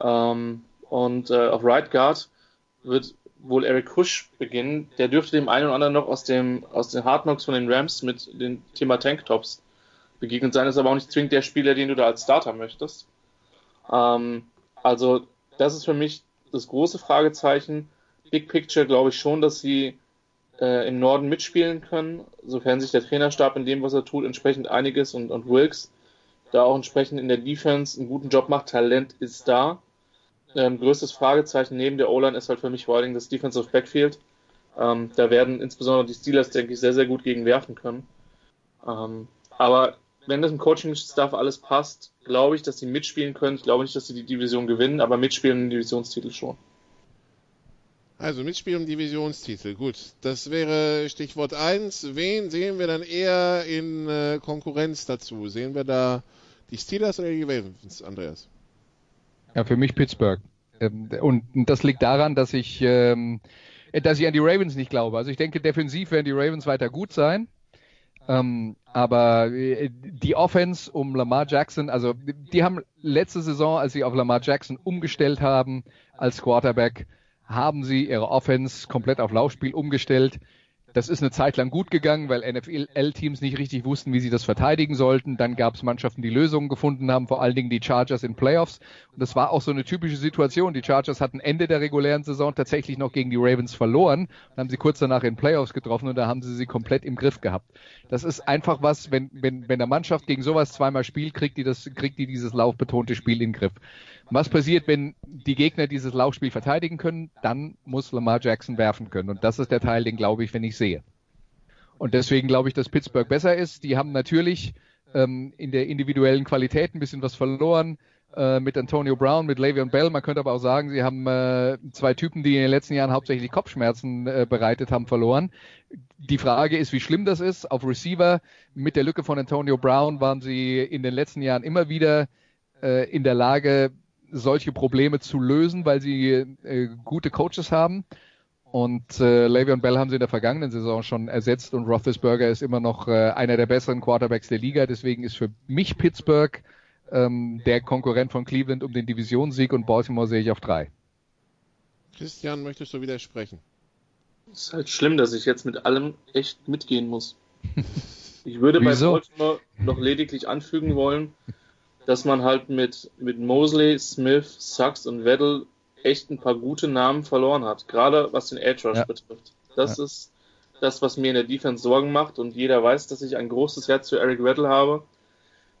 Ähm, und äh, auf Right Guard wird wohl Eric Hush beginnen. Der dürfte dem einen oder anderen noch aus dem aus den Hard Knocks von den Rams mit dem Thema Tanktops begegnet sein. Ist aber auch nicht zwingend der Spieler, den du da als Starter möchtest. Ähm, also das ist für mich das große Fragezeichen. Big Picture glaube ich schon, dass sie äh, im Norden mitspielen können, sofern sich der Trainerstab in dem, was er tut, entsprechend einiges und, und Wilkes da auch entsprechend in der Defense einen guten Job macht. Talent ist da. Ähm, größtes Fragezeichen neben der O-Line ist halt für mich vor allen Dingen das Defensive Backfield. Ähm, da werden insbesondere die Steelers, denke ich, sehr, sehr gut gegen werfen können. Ähm, aber wenn das im Coaching-Staff alles passt, glaube ich, dass sie mitspielen können. Ich glaube nicht, dass sie die Division gewinnen, aber mitspielen im Divisionstitel schon.
Also mitspielen im Divisionstitel, gut. Das wäre Stichwort 1. Wen sehen wir dann eher in äh, Konkurrenz dazu? Sehen wir da die Steelers oder die Ravens, Andreas?
Ja, für mich Pittsburgh. Ähm, und das liegt daran, dass ich, ähm, dass ich an die Ravens nicht glaube. Also ich denke, defensiv werden die Ravens weiter gut sein. Ähm, aber äh, die Offense um Lamar Jackson, also die haben letzte Saison, als sie auf Lamar Jackson umgestellt haben als Quarterback, haben sie ihre Offense komplett auf Laufspiel umgestellt. Das ist eine Zeit lang gut gegangen, weil NFL-Teams nicht richtig wussten, wie sie das verteidigen sollten. Dann gab es Mannschaften, die Lösungen gefunden haben, vor allen Dingen die Chargers in Playoffs. Und das war auch so eine typische Situation. Die Chargers hatten Ende der regulären Saison tatsächlich noch gegen die Ravens verloren. Dann haben sie kurz danach in Playoffs getroffen und da haben sie sie komplett im Griff gehabt. Das ist einfach was, wenn, wenn, wenn der Mannschaft gegen sowas zweimal spielt, kriegt die das, kriegt die dieses laufbetonte Spiel in den Griff. Was passiert, wenn die Gegner dieses Laufspiel verteidigen können? Dann muss Lamar Jackson werfen können. Und das ist der Teil, den glaube ich, wenn ich sehe. Und deswegen glaube ich, dass Pittsburgh besser ist. Die haben natürlich ähm, in der individuellen Qualität ein bisschen was verloren äh, mit Antonio Brown, mit Le'Veon Bell. Man könnte aber auch sagen, sie haben äh, zwei Typen, die in den letzten Jahren hauptsächlich Kopfschmerzen äh, bereitet haben, verloren. Die Frage ist, wie schlimm das ist. Auf Receiver mit der Lücke von Antonio Brown waren sie in den letzten Jahren immer wieder äh, in der Lage, solche Probleme zu lösen, weil sie äh, gute Coaches haben. Und äh, Le'Veon Bell haben sie in der vergangenen Saison schon ersetzt und Roethlisberger ist immer noch äh, einer der besseren Quarterbacks der Liga. Deswegen ist für mich Pittsburgh ähm, der Konkurrent von Cleveland um den Divisionssieg und Baltimore sehe ich auf drei.
Christian, möchtest du widersprechen?
Es ist halt schlimm, dass ich jetzt mit allem echt mitgehen muss. Ich würde bei Baltimore noch lediglich anfügen wollen, dass man halt mit, mit Mosley, Smith, Sachs und Weddle echt ein paar gute Namen verloren hat. Gerade was den Edge Rush ja. betrifft. Das ja. ist das, was mir in der Defense Sorgen macht und jeder weiß, dass ich ein großes Herz für Eric Weddle habe.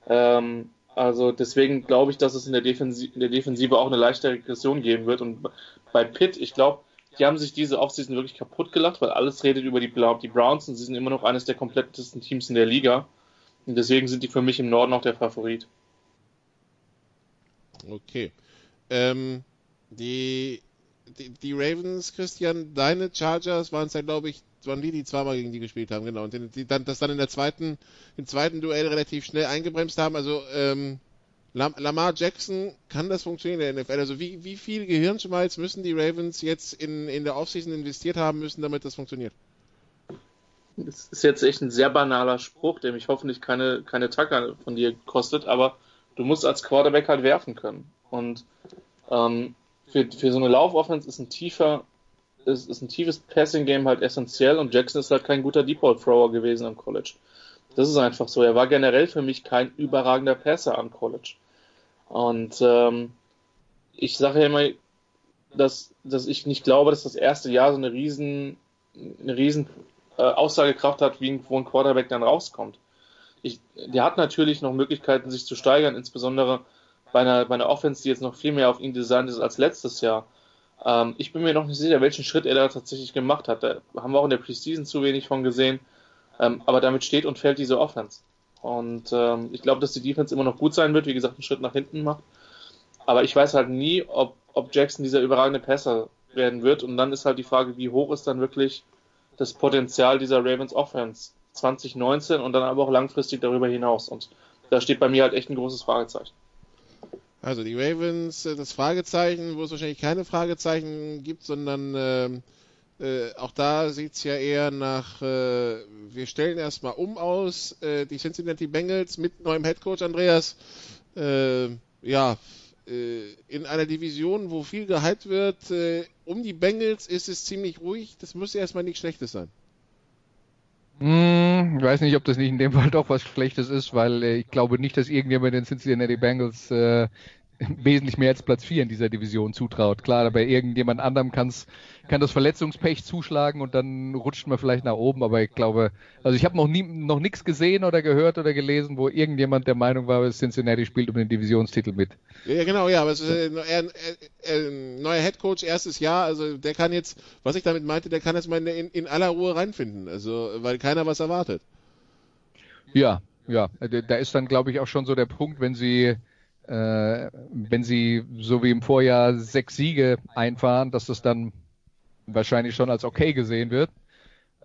Ähm, Also deswegen glaube ich, dass es in der, Defensive, in der Defensive auch eine leichte Regression geben wird. Und bei Pitt, ich glaube, die haben sich diese Offseason wirklich kaputt gelacht, weil alles redet über die, die Browns und sie sind immer noch eines der komplettesten Teams in der Liga. Und deswegen sind die für mich im Norden auch der Favorit.
Okay. Ähm, die, die, die, Ravens, Christian, deine Chargers waren es ja, glaube ich, waren die, die zweimal gegen die gespielt haben, genau. Und die, dann, das dann in der zweiten, im zweiten Duell relativ schnell eingebremst haben. Also ähm, Lamar Jackson kann das funktionieren in der NFL. Also wie, wie viel Gehirnschmalz müssen die Ravens jetzt in, in der Offseason investiert haben müssen, damit das funktioniert?
Das ist jetzt echt ein sehr banaler Spruch, der mich hoffentlich keine, keine Tacker von dir kostet, aber du musst als Quarterback halt werfen können. Und ähm, für, für so eine Laufoffense ist ein tiefer, ist, ist ein tiefes Passing-Game halt essentiell und Jackson ist halt kein guter Deep-Ball-Thrower gewesen am College. Das ist einfach so. Er war generell für mich kein überragender Passer am College. Und ähm, ich sage ja immer, dass, dass ich nicht glaube, dass das erste Jahr so eine riesen, eine riesen äh, Aussagekraft hat, wie ein, wo ein Quarterback dann rauskommt. Ich, der hat natürlich noch Möglichkeiten, sich zu steigern, insbesondere bei einer, bei einer Offense, die jetzt noch viel mehr auf ihn designt ist als letztes Jahr. Ähm, ich bin mir noch nicht sicher, welchen Schritt er da tatsächlich gemacht hat. Da haben wir auch in der Preseason zu wenig von gesehen. Ähm, aber damit steht und fällt diese Offense. Und ähm, ich glaube, dass die Defense immer noch gut sein wird, wie gesagt, einen Schritt nach hinten macht. Aber ich weiß halt nie, ob, ob Jackson dieser überragende Passer werden wird. Und dann ist halt die Frage, wie hoch ist dann wirklich das Potenzial dieser Ravens Offense 2019 und dann aber auch langfristig darüber hinaus. Und da steht bei mir halt echt ein großes Fragezeichen.
Also die Ravens, äh, das Fragezeichen, wo es wahrscheinlich keine Fragezeichen gibt, sondern äh, äh, auch da sieht es ja eher nach, äh, wir stellen erstmal um aus, äh, die Cincinnati Bengals mit neuem Headcoach Andreas, äh, ja, äh, in einer Division, wo viel gehypt wird, um die Bengals ist es ziemlich ruhig, das muss erstmal nichts Schlechtes sein.
Hm, ich weiß nicht, ob das nicht in dem Fall doch was Schlechtes ist, weil ich glaube nicht, dass irgendjemand den Cincinnati Bengals wesentlich mehr als Platz 4 in dieser Division zutraut. Klar, bei irgendjemand anderem kann's, kann das Verletzungspech zuschlagen und dann rutscht man vielleicht nach oben, aber ich glaube, also ich habe noch nie noch nichts gesehen oder gehört oder gelesen, wo irgendjemand der Meinung war, Cincinnati spielt um den Divisionstitel mit.
Ja, genau, ja, aber es ist ein, ein, ein neuer Headcoach, erstes Jahr, also der kann jetzt, was ich damit meinte, der kann jetzt mal in, in aller Ruhe reinfinden, also weil keiner was erwartet.
Ja, ja, da ist dann glaube ich auch schon so der Punkt, wenn sie äh, wenn sie so wie im Vorjahr sechs Siege einfahren, dass das dann wahrscheinlich schon als okay gesehen wird.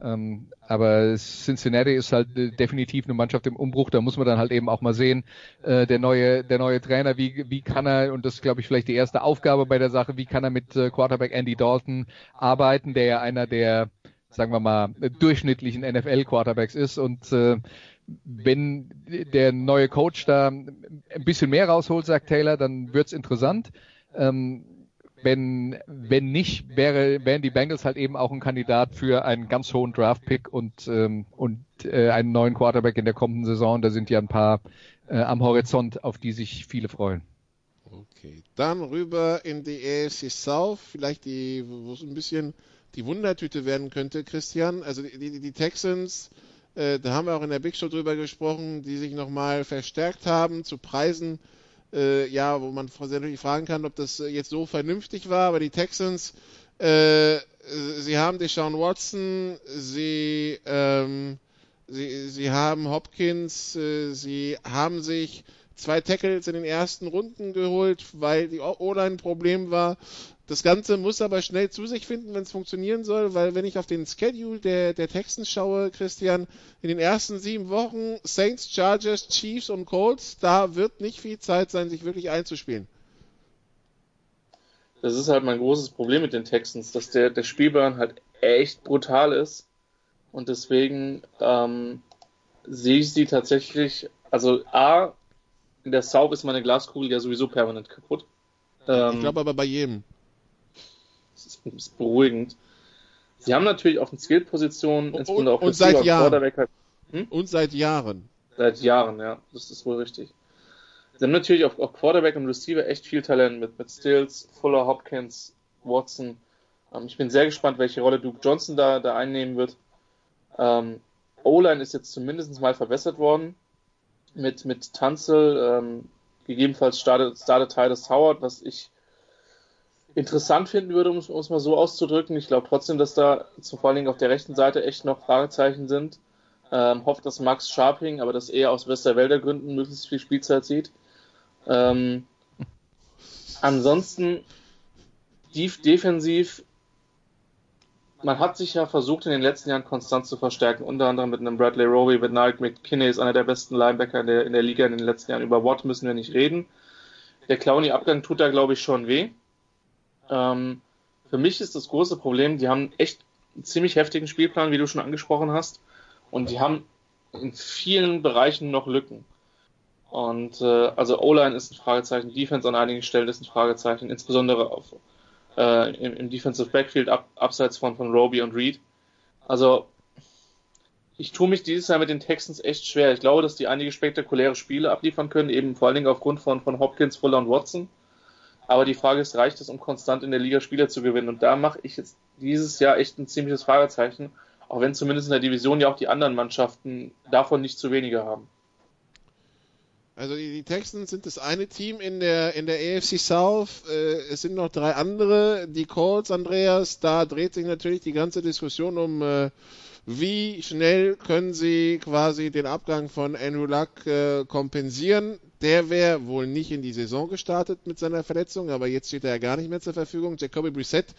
Ähm, aber Cincinnati ist halt äh, definitiv eine Mannschaft im Umbruch. Da muss man dann halt eben auch mal sehen, äh, der neue, der neue Trainer, wie, wie kann er, und das ist glaube ich vielleicht die erste Aufgabe bei der Sache, wie kann er mit äh, Quarterback Andy Dalton arbeiten, der ja einer der, sagen wir mal, durchschnittlichen NFL-Quarterbacks ist und äh, wenn der neue Coach da ein bisschen mehr rausholt, sagt Taylor, dann wird's interessant. Ähm, wenn, wenn nicht, wäre, wären die Bengals halt eben auch ein Kandidat für einen ganz hohen Draft-Pick und, ähm, und äh, einen neuen Quarterback in der kommenden Saison. Da sind ja ein paar äh, am Horizont, auf die sich viele freuen.
Okay, dann rüber in die AFC South, vielleicht die, wo es ein bisschen die Wundertüte werden könnte, Christian. Also die, die, die Texans, äh, da haben wir auch in der Big Show drüber gesprochen, die sich nochmal verstärkt haben zu Preisen, äh, ja, wo man natürlich fragen kann, ob das jetzt so vernünftig war, aber die Texans, äh, sie haben Deshaun Watson, sie, ähm, sie, sie haben Hopkins, äh, sie haben sich zwei Tackles in den ersten Runden geholt, weil die O-Line ein Problem war. Das Ganze muss aber schnell zu sich finden, wenn es funktionieren soll, weil wenn ich auf den Schedule der, der Texans schaue, Christian, in den ersten sieben Wochen Saints, Chargers, Chiefs und Colts, da wird nicht viel Zeit sein, sich wirklich einzuspielen.
Das ist halt mein großes Problem mit den Texans, dass der, der Spielplan halt echt brutal ist. Und deswegen ähm, sehe ich sie tatsächlich, also A, in der South ist meine Glaskugel ja sowieso permanent kaputt.
Ähm, ich glaube aber bei jedem.
Das ist beruhigend. Sie haben natürlich auf den Skill-Positionen,
insbesondere auf und seit Jahren. Halt, hm? Und seit Jahren.
Seit Jahren, ja. Das ist wohl richtig. Sie haben natürlich auf, auf Quarterback und Receiver echt viel Talent mit, mit Stills, Fuller, Hopkins, Watson. Ähm, ich bin sehr gespannt, welche Rolle Duke Johnson da, da einnehmen wird. Ähm, O-Line ist jetzt zumindest mal verbessert worden mit, mit Tanzel, ähm, gegebenenfalls startet, startet Titus Howard, was ich interessant finden würde, um es mal so auszudrücken. Ich glaube trotzdem, dass da vor allen Dingen auf der rechten Seite echt noch Fragezeichen sind. Ähm, hofft, dass Max Sharping, aber das eher aus Westerwälder Gründen möglichst viel Spielzeit sieht. Ähm, ansonsten defensiv, man hat sich ja versucht in den letzten Jahren konstant zu verstärken, unter anderem mit einem Bradley Roby, mit Nike McKinney ist einer der besten Linebacker in der, in der Liga in den letzten Jahren. Über Watt müssen wir nicht reden. Der Clowny-Abgang tut da, glaube ich, schon weh. Ähm, für mich ist das große Problem, die haben echt einen ziemlich heftigen Spielplan, wie du schon angesprochen hast. Und die haben in vielen Bereichen noch Lücken. Und äh, also O-Line ist ein Fragezeichen, Defense an einigen Stellen ist ein Fragezeichen, insbesondere auf, äh, im, im Defensive Backfield ab, abseits von, von Roby und Reed. Also ich tue mich dieses Jahr mit den Texans echt schwer. Ich glaube, dass die einige spektakuläre Spiele abliefern können, eben vor allen Dingen aufgrund von, von Hopkins, Fuller und Watson. Aber die Frage ist, reicht es, um konstant in der Liga Spieler zu gewinnen? Und da mache ich jetzt dieses Jahr echt ein ziemliches Fragezeichen, auch wenn zumindest in der Division ja auch die anderen Mannschaften davon nicht zu wenige haben.
Also die, die Texans sind das eine Team in der in der AFC South. Äh, es sind noch drei andere. Die Colts, Andreas, da dreht sich natürlich die ganze Diskussion um, äh, wie schnell können sie quasi den Abgang von Andrew Luck äh, kompensieren. Der wäre wohl nicht in die Saison gestartet mit seiner Verletzung, aber jetzt steht er ja gar nicht mehr zur Verfügung. Jacoby Brissett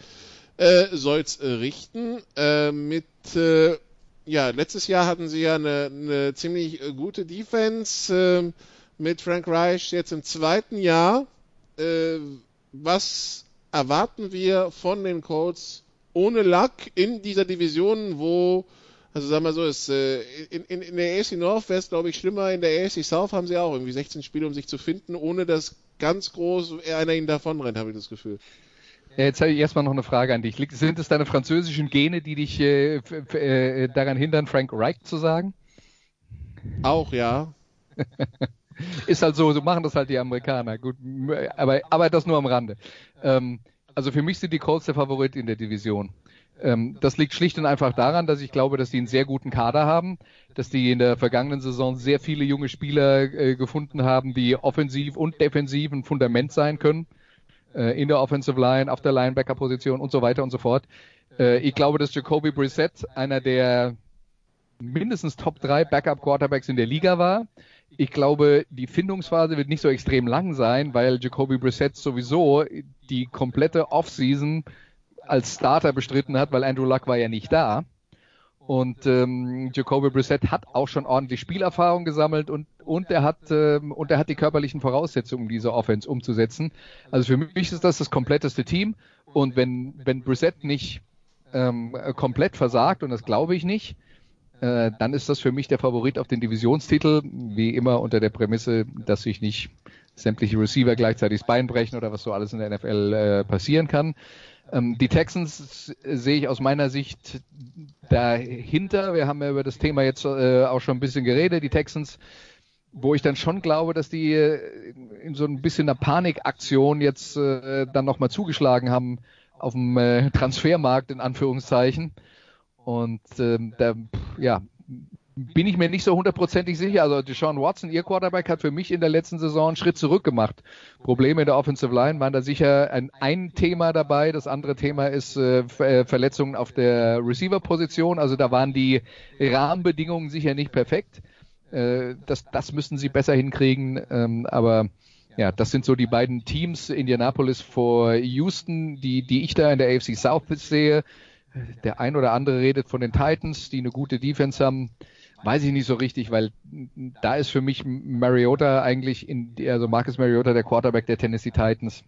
äh, soll's richten. Äh, mit äh, ja, letztes Jahr hatten sie ja eine, eine ziemlich äh, gute Defense. Äh, mit Frank Reich jetzt im zweiten Jahr. Äh, was erwarten wir von den Colts ohne Luck in dieser Division, wo, also sagen wir so, ist, äh, in, in, in der AFC North wäre es, glaube ich, schlimmer. In der AFC South haben sie auch irgendwie 16 Spiele, um sich zu finden, ohne dass ganz groß einer ihnen davonrennt, habe ich das Gefühl.
Ja, jetzt habe ich erstmal noch eine Frage an dich. Sind es deine französischen Gene, die dich äh, äh, daran hindern, Frank Reich zu sagen?
Auch, ja.
ist halt so, so machen das halt die Amerikaner. Gut, aber, aber das nur am Rande. Ähm, also für mich sind die Colts der Favorit in der Division. Ähm, das liegt schlicht und einfach daran, dass ich glaube, dass die einen sehr guten Kader haben, dass die in der vergangenen Saison sehr viele junge Spieler äh, gefunden haben, die offensiv und defensiv ein Fundament sein können. Äh, in der Offensive Line, auf der Linebacker-Position und so weiter und so fort. Äh, ich glaube, dass Jacoby Brissett einer der mindestens Top 3 Backup Quarterbacks in der Liga war. Ich glaube, die Findungsphase wird nicht so extrem lang sein, weil Jacoby Brissett sowieso die komplette Offseason als Starter bestritten hat, weil Andrew Luck war ja nicht da. Und ähm, Jacoby Brissett hat auch schon ordentlich Spielerfahrung gesammelt und und er hat ähm, und er hat die körperlichen Voraussetzungen, diese Offense umzusetzen. Also für mich ist das das kompletteste Team. Und wenn wenn Brissett nicht ähm, komplett versagt und das glaube ich nicht, äh, dann ist das für mich der Favorit auf den Divisionstitel, wie immer unter der Prämisse, dass sich nicht sämtliche Receiver gleichzeitig das Bein brechen oder was so alles in der NFL äh, passieren kann. Ähm, die Texans sehe ich aus meiner Sicht dahinter. Wir haben ja über das Thema jetzt äh, auch schon ein bisschen geredet. Die Texans, wo ich dann schon glaube, dass die äh, in so ein bisschen einer Panikaktion jetzt äh, dann nochmal zugeschlagen haben auf dem äh, Transfermarkt in Anführungszeichen und ähm, da, ja, bin ich mir nicht so hundertprozentig sicher. Also Deshaun Watson, ihr Quarterback, hat für mich in der letzten Saison einen Schritt zurück gemacht. Probleme in der Offensive Line waren da sicher ein, ein Thema dabei. Das andere Thema ist äh, äh Verletzungen auf der Receiver-Position. Also da waren die Rahmenbedingungen sicher nicht perfekt. Äh, das, das müssten sie besser hinkriegen. Ähm, aber ja, das sind so die beiden Teams, Indianapolis vor Houston, die, die ich da in der AFC South sehe. Der ein oder andere redet von den Titans, die eine gute Defense haben. Weiß ich nicht so richtig, weil da ist für mich Mariota eigentlich in, also Marcus Mariota, der Quarterback der Tennessee Titans,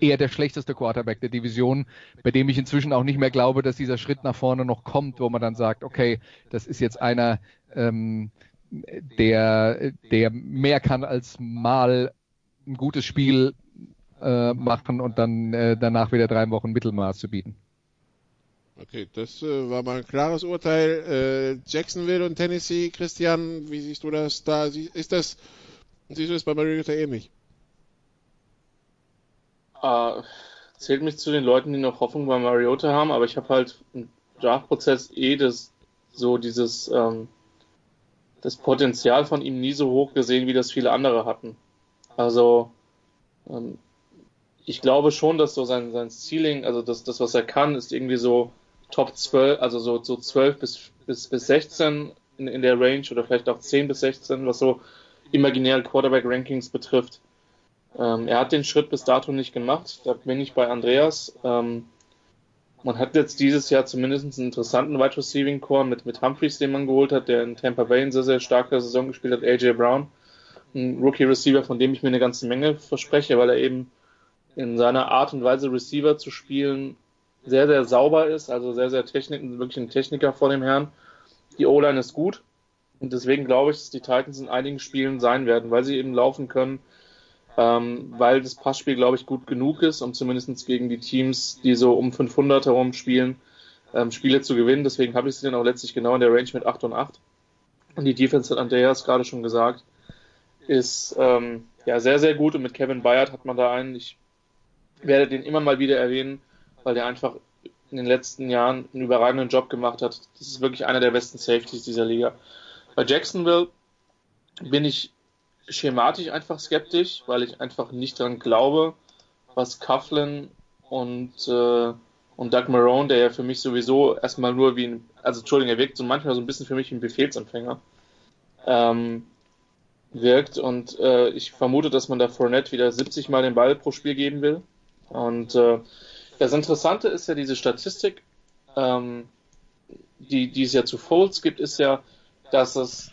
eher der schlechteste Quarterback der Division, bei dem ich inzwischen auch nicht mehr glaube, dass dieser Schritt nach vorne noch kommt, wo man dann sagt, okay, das ist jetzt einer, ähm, der, der mehr kann als mal ein gutes Spiel äh, machen und dann äh, danach wieder drei Wochen Mittelmaß zu bieten.
Okay, das äh, war mal ein klares Urteil. Äh, Jacksonville und Tennessee, Christian, wie siehst du das da? Ist das, siehst du das bei Mariota ähnlich?
Äh, zählt mich zu den Leuten, die noch Hoffnung bei Mariota haben, aber ich habe halt im Draftprozess eh das, so dieses, ähm, das Potenzial von ihm nie so hoch gesehen, wie das viele andere hatten. Also ähm, ich glaube schon, dass so sein, sein Ceiling, also das, das, was er kann, ist irgendwie so Top 12, also so, so 12 bis, bis, bis 16 in, in der Range oder vielleicht auch 10 bis 16, was so imaginäre Quarterback-Rankings betrifft. Ähm, er hat den Schritt bis dato nicht gemacht. Da bin ich bei Andreas. Ähm, man hat jetzt dieses Jahr zumindest einen interessanten Wide Receiving Core mit, mit Humphreys, den man geholt hat, der in Tampa Bay eine sehr, sehr starke Saison gespielt hat, AJ Brown. Ein Rookie Receiver, von dem ich mir eine ganze Menge verspreche, weil er eben in seiner Art und Weise Receiver zu spielen sehr, sehr sauber ist, also sehr, sehr Technik, wirklich ein Techniker vor dem Herrn. Die O-Line ist gut und deswegen glaube ich, dass die Titans in einigen Spielen sein werden, weil sie eben laufen können, ähm, weil das Passspiel, glaube ich, gut genug ist, um zumindest gegen die Teams, die so um 500 herum spielen, ähm, Spiele zu gewinnen. Deswegen habe ich sie dann auch letztlich genau in der Range mit 8 und 8. Und die Defense hat Andreas gerade schon gesagt, ist ähm, ja sehr, sehr gut und mit Kevin Bayard hat man da einen, ich werde den immer mal wieder erwähnen, weil der einfach in den letzten Jahren einen überragenden Job gemacht hat. Das ist wirklich einer der besten Safeties dieser Liga. Bei Jacksonville bin ich schematisch einfach skeptisch, weil ich einfach nicht daran glaube, was Coughlin und, äh, und Doug Marone, der ja für mich sowieso erstmal nur wie ein, also Entschuldigung, er wirkt so manchmal so ein bisschen für mich wie ein Befehlsempfänger, ähm, wirkt und äh, ich vermute, dass man da Fournette wieder 70 Mal den Ball pro Spiel geben will und äh, das Interessante ist ja diese Statistik, ähm, die, die es ja zu Folds gibt, ist ja, dass es,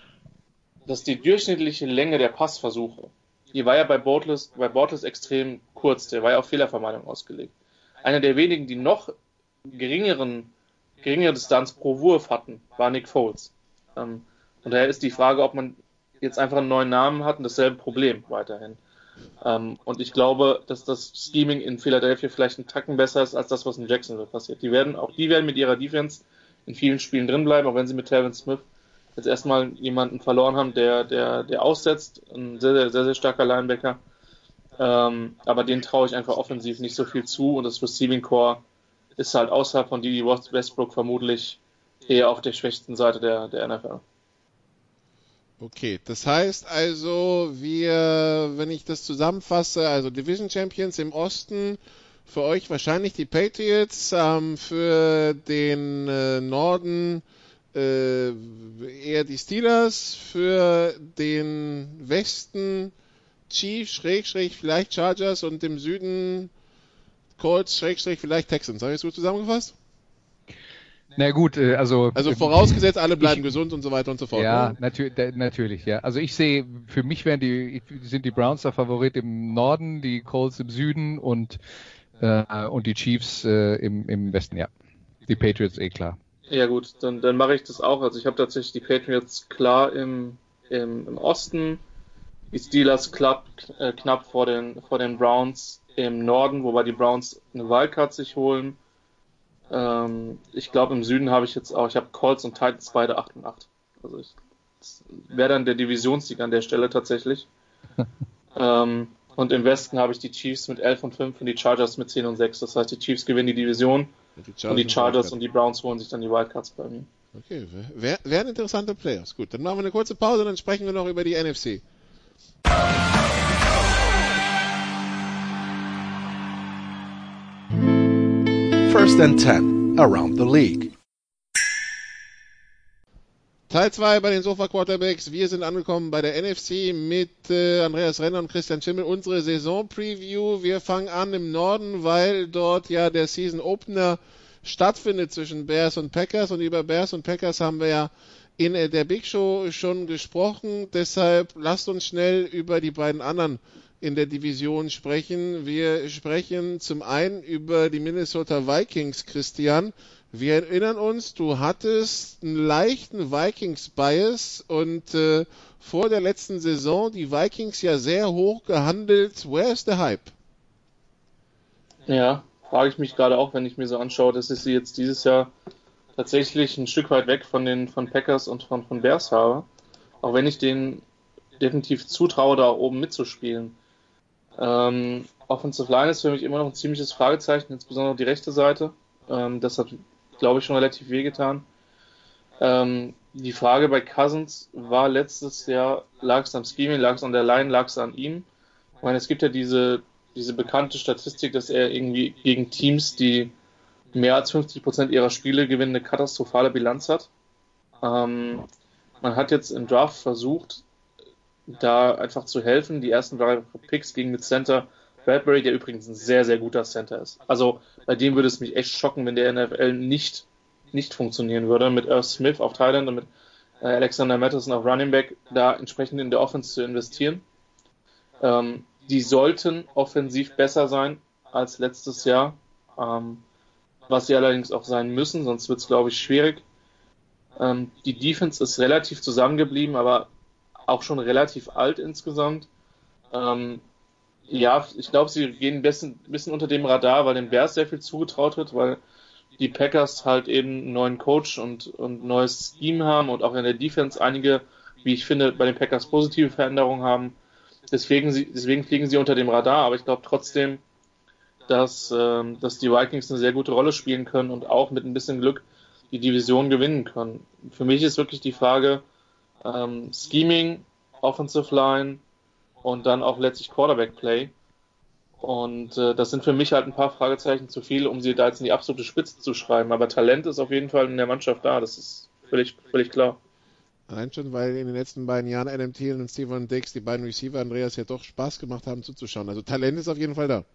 dass die durchschnittliche Länge der Passversuche, die war ja bei Bortles, bei Bortles extrem kurz, der war ja auf Fehlervermeidung ausgelegt. Einer der wenigen, die noch geringeren, geringere Distanz pro Wurf hatten, war Nick Foles. Ähm, und daher ist die Frage, ob man jetzt einfach einen neuen Namen hat und dasselbe Problem weiterhin. Ähm, und ich glaube, dass das Scheming in Philadelphia vielleicht einen Tacken besser ist als das, was in Jacksonville passiert. Die werden, auch die werden mit ihrer Defense in vielen Spielen drinbleiben, auch wenn sie mit Telvin Smith jetzt erstmal jemanden verloren haben, der, der, der aussetzt. Ein sehr, sehr, sehr, sehr starker Linebacker. Ähm, aber den traue ich einfach offensiv nicht so viel zu und das Receiving Core ist halt außerhalb von Didi Westbrook vermutlich eher auf der schwächsten Seite der, der NFL.
Okay, das heißt also, wir, wenn ich das zusammenfasse, also Division Champions im Osten, für euch wahrscheinlich die Patriots, ähm, für den äh, Norden äh, eher die Steelers, für den Westen Chiefs, Schrägstrich, vielleicht Chargers und im Süden Colts, Schrägstrich, vielleicht Texans. Habe ich es gut zusammengefasst?
Na gut, äh, also.
Also vorausgesetzt, alle bleiben ich, gesund und so weiter und so fort.
Ja, ne? natür natürlich, ja. Also ich sehe, für mich werden die, sind die Browns der Favorit im Norden, die Colts im Süden und, äh, und die Chiefs äh, im, im Westen, ja. Die Patriots eh klar.
Ja gut, dann, dann mache ich das auch. Also ich habe tatsächlich die Patriots klar im, im, im Osten, die Steelers knapp, äh, knapp vor den, vor den Browns im Norden, wobei die Browns eine Wildcard sich holen ähm, ich glaube, im Süden habe ich jetzt auch, ich habe Colts und Titans beide 8 und 8. Also ich wäre dann der Divisionssieg an der Stelle tatsächlich. ähm, und im Westen habe ich die Chiefs mit 11 und 5 und die Chargers mit 10 und 6. Das heißt, die Chiefs gewinnen die Division und die, und die Chargers und die Browns holen sich dann die Wildcards bei mir.
Okay, wären interessante Playoffs. Gut, dann machen wir eine kurze Pause, dann sprechen wir noch über die NFC.
First and 10 around the league.
Teil 2 bei den Sofa Quarterbacks. Wir sind angekommen bei der NFC mit äh, Andreas Renner und Christian Schimmel. Unsere Saison-Preview. Wir fangen an im Norden, weil dort ja der Season Opener stattfindet zwischen Bears und Packers. Und über Bears und Packers haben wir ja in äh, der Big Show schon gesprochen. Deshalb lasst uns schnell über die beiden anderen in der Division sprechen. Wir sprechen zum einen über die Minnesota Vikings, Christian. Wir erinnern uns, du hattest einen leichten Vikings-Bias und äh, vor der letzten Saison die Vikings ja sehr hoch gehandelt. Where is the hype?
Ja, frage ich mich gerade auch, wenn ich mir so anschaue, dass ich sie jetzt dieses Jahr tatsächlich ein Stück weit weg von den von Packers und von, von Bears habe. Auch wenn ich denen definitiv zutraue, da oben mitzuspielen. Ähm, Offensive Line ist für mich immer noch ein ziemliches Fragezeichen, insbesondere die rechte Seite. Ähm, das hat, glaube ich, schon relativ wehgetan. Ähm, die Frage bei Cousins war letztes Jahr, lag es am Scheming, lag es an der Line, lag es an ihm? Ich meine, es gibt ja diese, diese bekannte Statistik, dass er irgendwie gegen Teams, die mehr als 50 Prozent ihrer Spiele gewinnen, eine katastrophale Bilanz hat. Ähm, man hat jetzt im Draft versucht, da einfach zu helfen. Die ersten drei Picks gingen mit Center Bradbury, der übrigens ein sehr, sehr guter Center ist. Also bei dem würde es mich echt schocken, wenn der NFL nicht, nicht funktionieren würde. Mit Earth Smith auf Thailand und mit äh, Alexander Madison auf Running Back da entsprechend in der Offense zu investieren. Ähm, die sollten offensiv besser sein als letztes Jahr. Ähm, was sie allerdings auch sein müssen, sonst wird es, glaube ich, schwierig. Ähm, die Defense ist relativ zusammengeblieben, aber auch schon relativ alt insgesamt. Ähm, ja, ich glaube, sie gehen ein bisschen, bisschen unter dem Radar, weil den Bears sehr viel zugetraut wird, weil die Packers halt eben einen neuen Coach und, und neues Scheme haben und auch in der Defense einige, wie ich finde, bei den Packers positive Veränderungen haben. Deswegen, deswegen fliegen sie unter dem Radar, aber ich glaube trotzdem, dass, ähm, dass die Vikings eine sehr gute Rolle spielen können und auch mit ein bisschen Glück die Division gewinnen können. Für mich ist wirklich die Frage ähm, Scheming, Offensive Line und dann auch letztlich Quarterback Play. Und äh, das sind für mich halt ein paar Fragezeichen zu viel, um sie da jetzt in die absolute Spitze zu schreiben. Aber Talent ist auf jeden Fall in der Mannschaft da, das ist völlig, völlig klar.
Allein schon, weil in den letzten beiden Jahren Adam Thielen und Stephen Dix, die beiden Receiver Andreas, ja doch Spaß gemacht haben zuzuschauen. Also Talent ist auf jeden Fall da.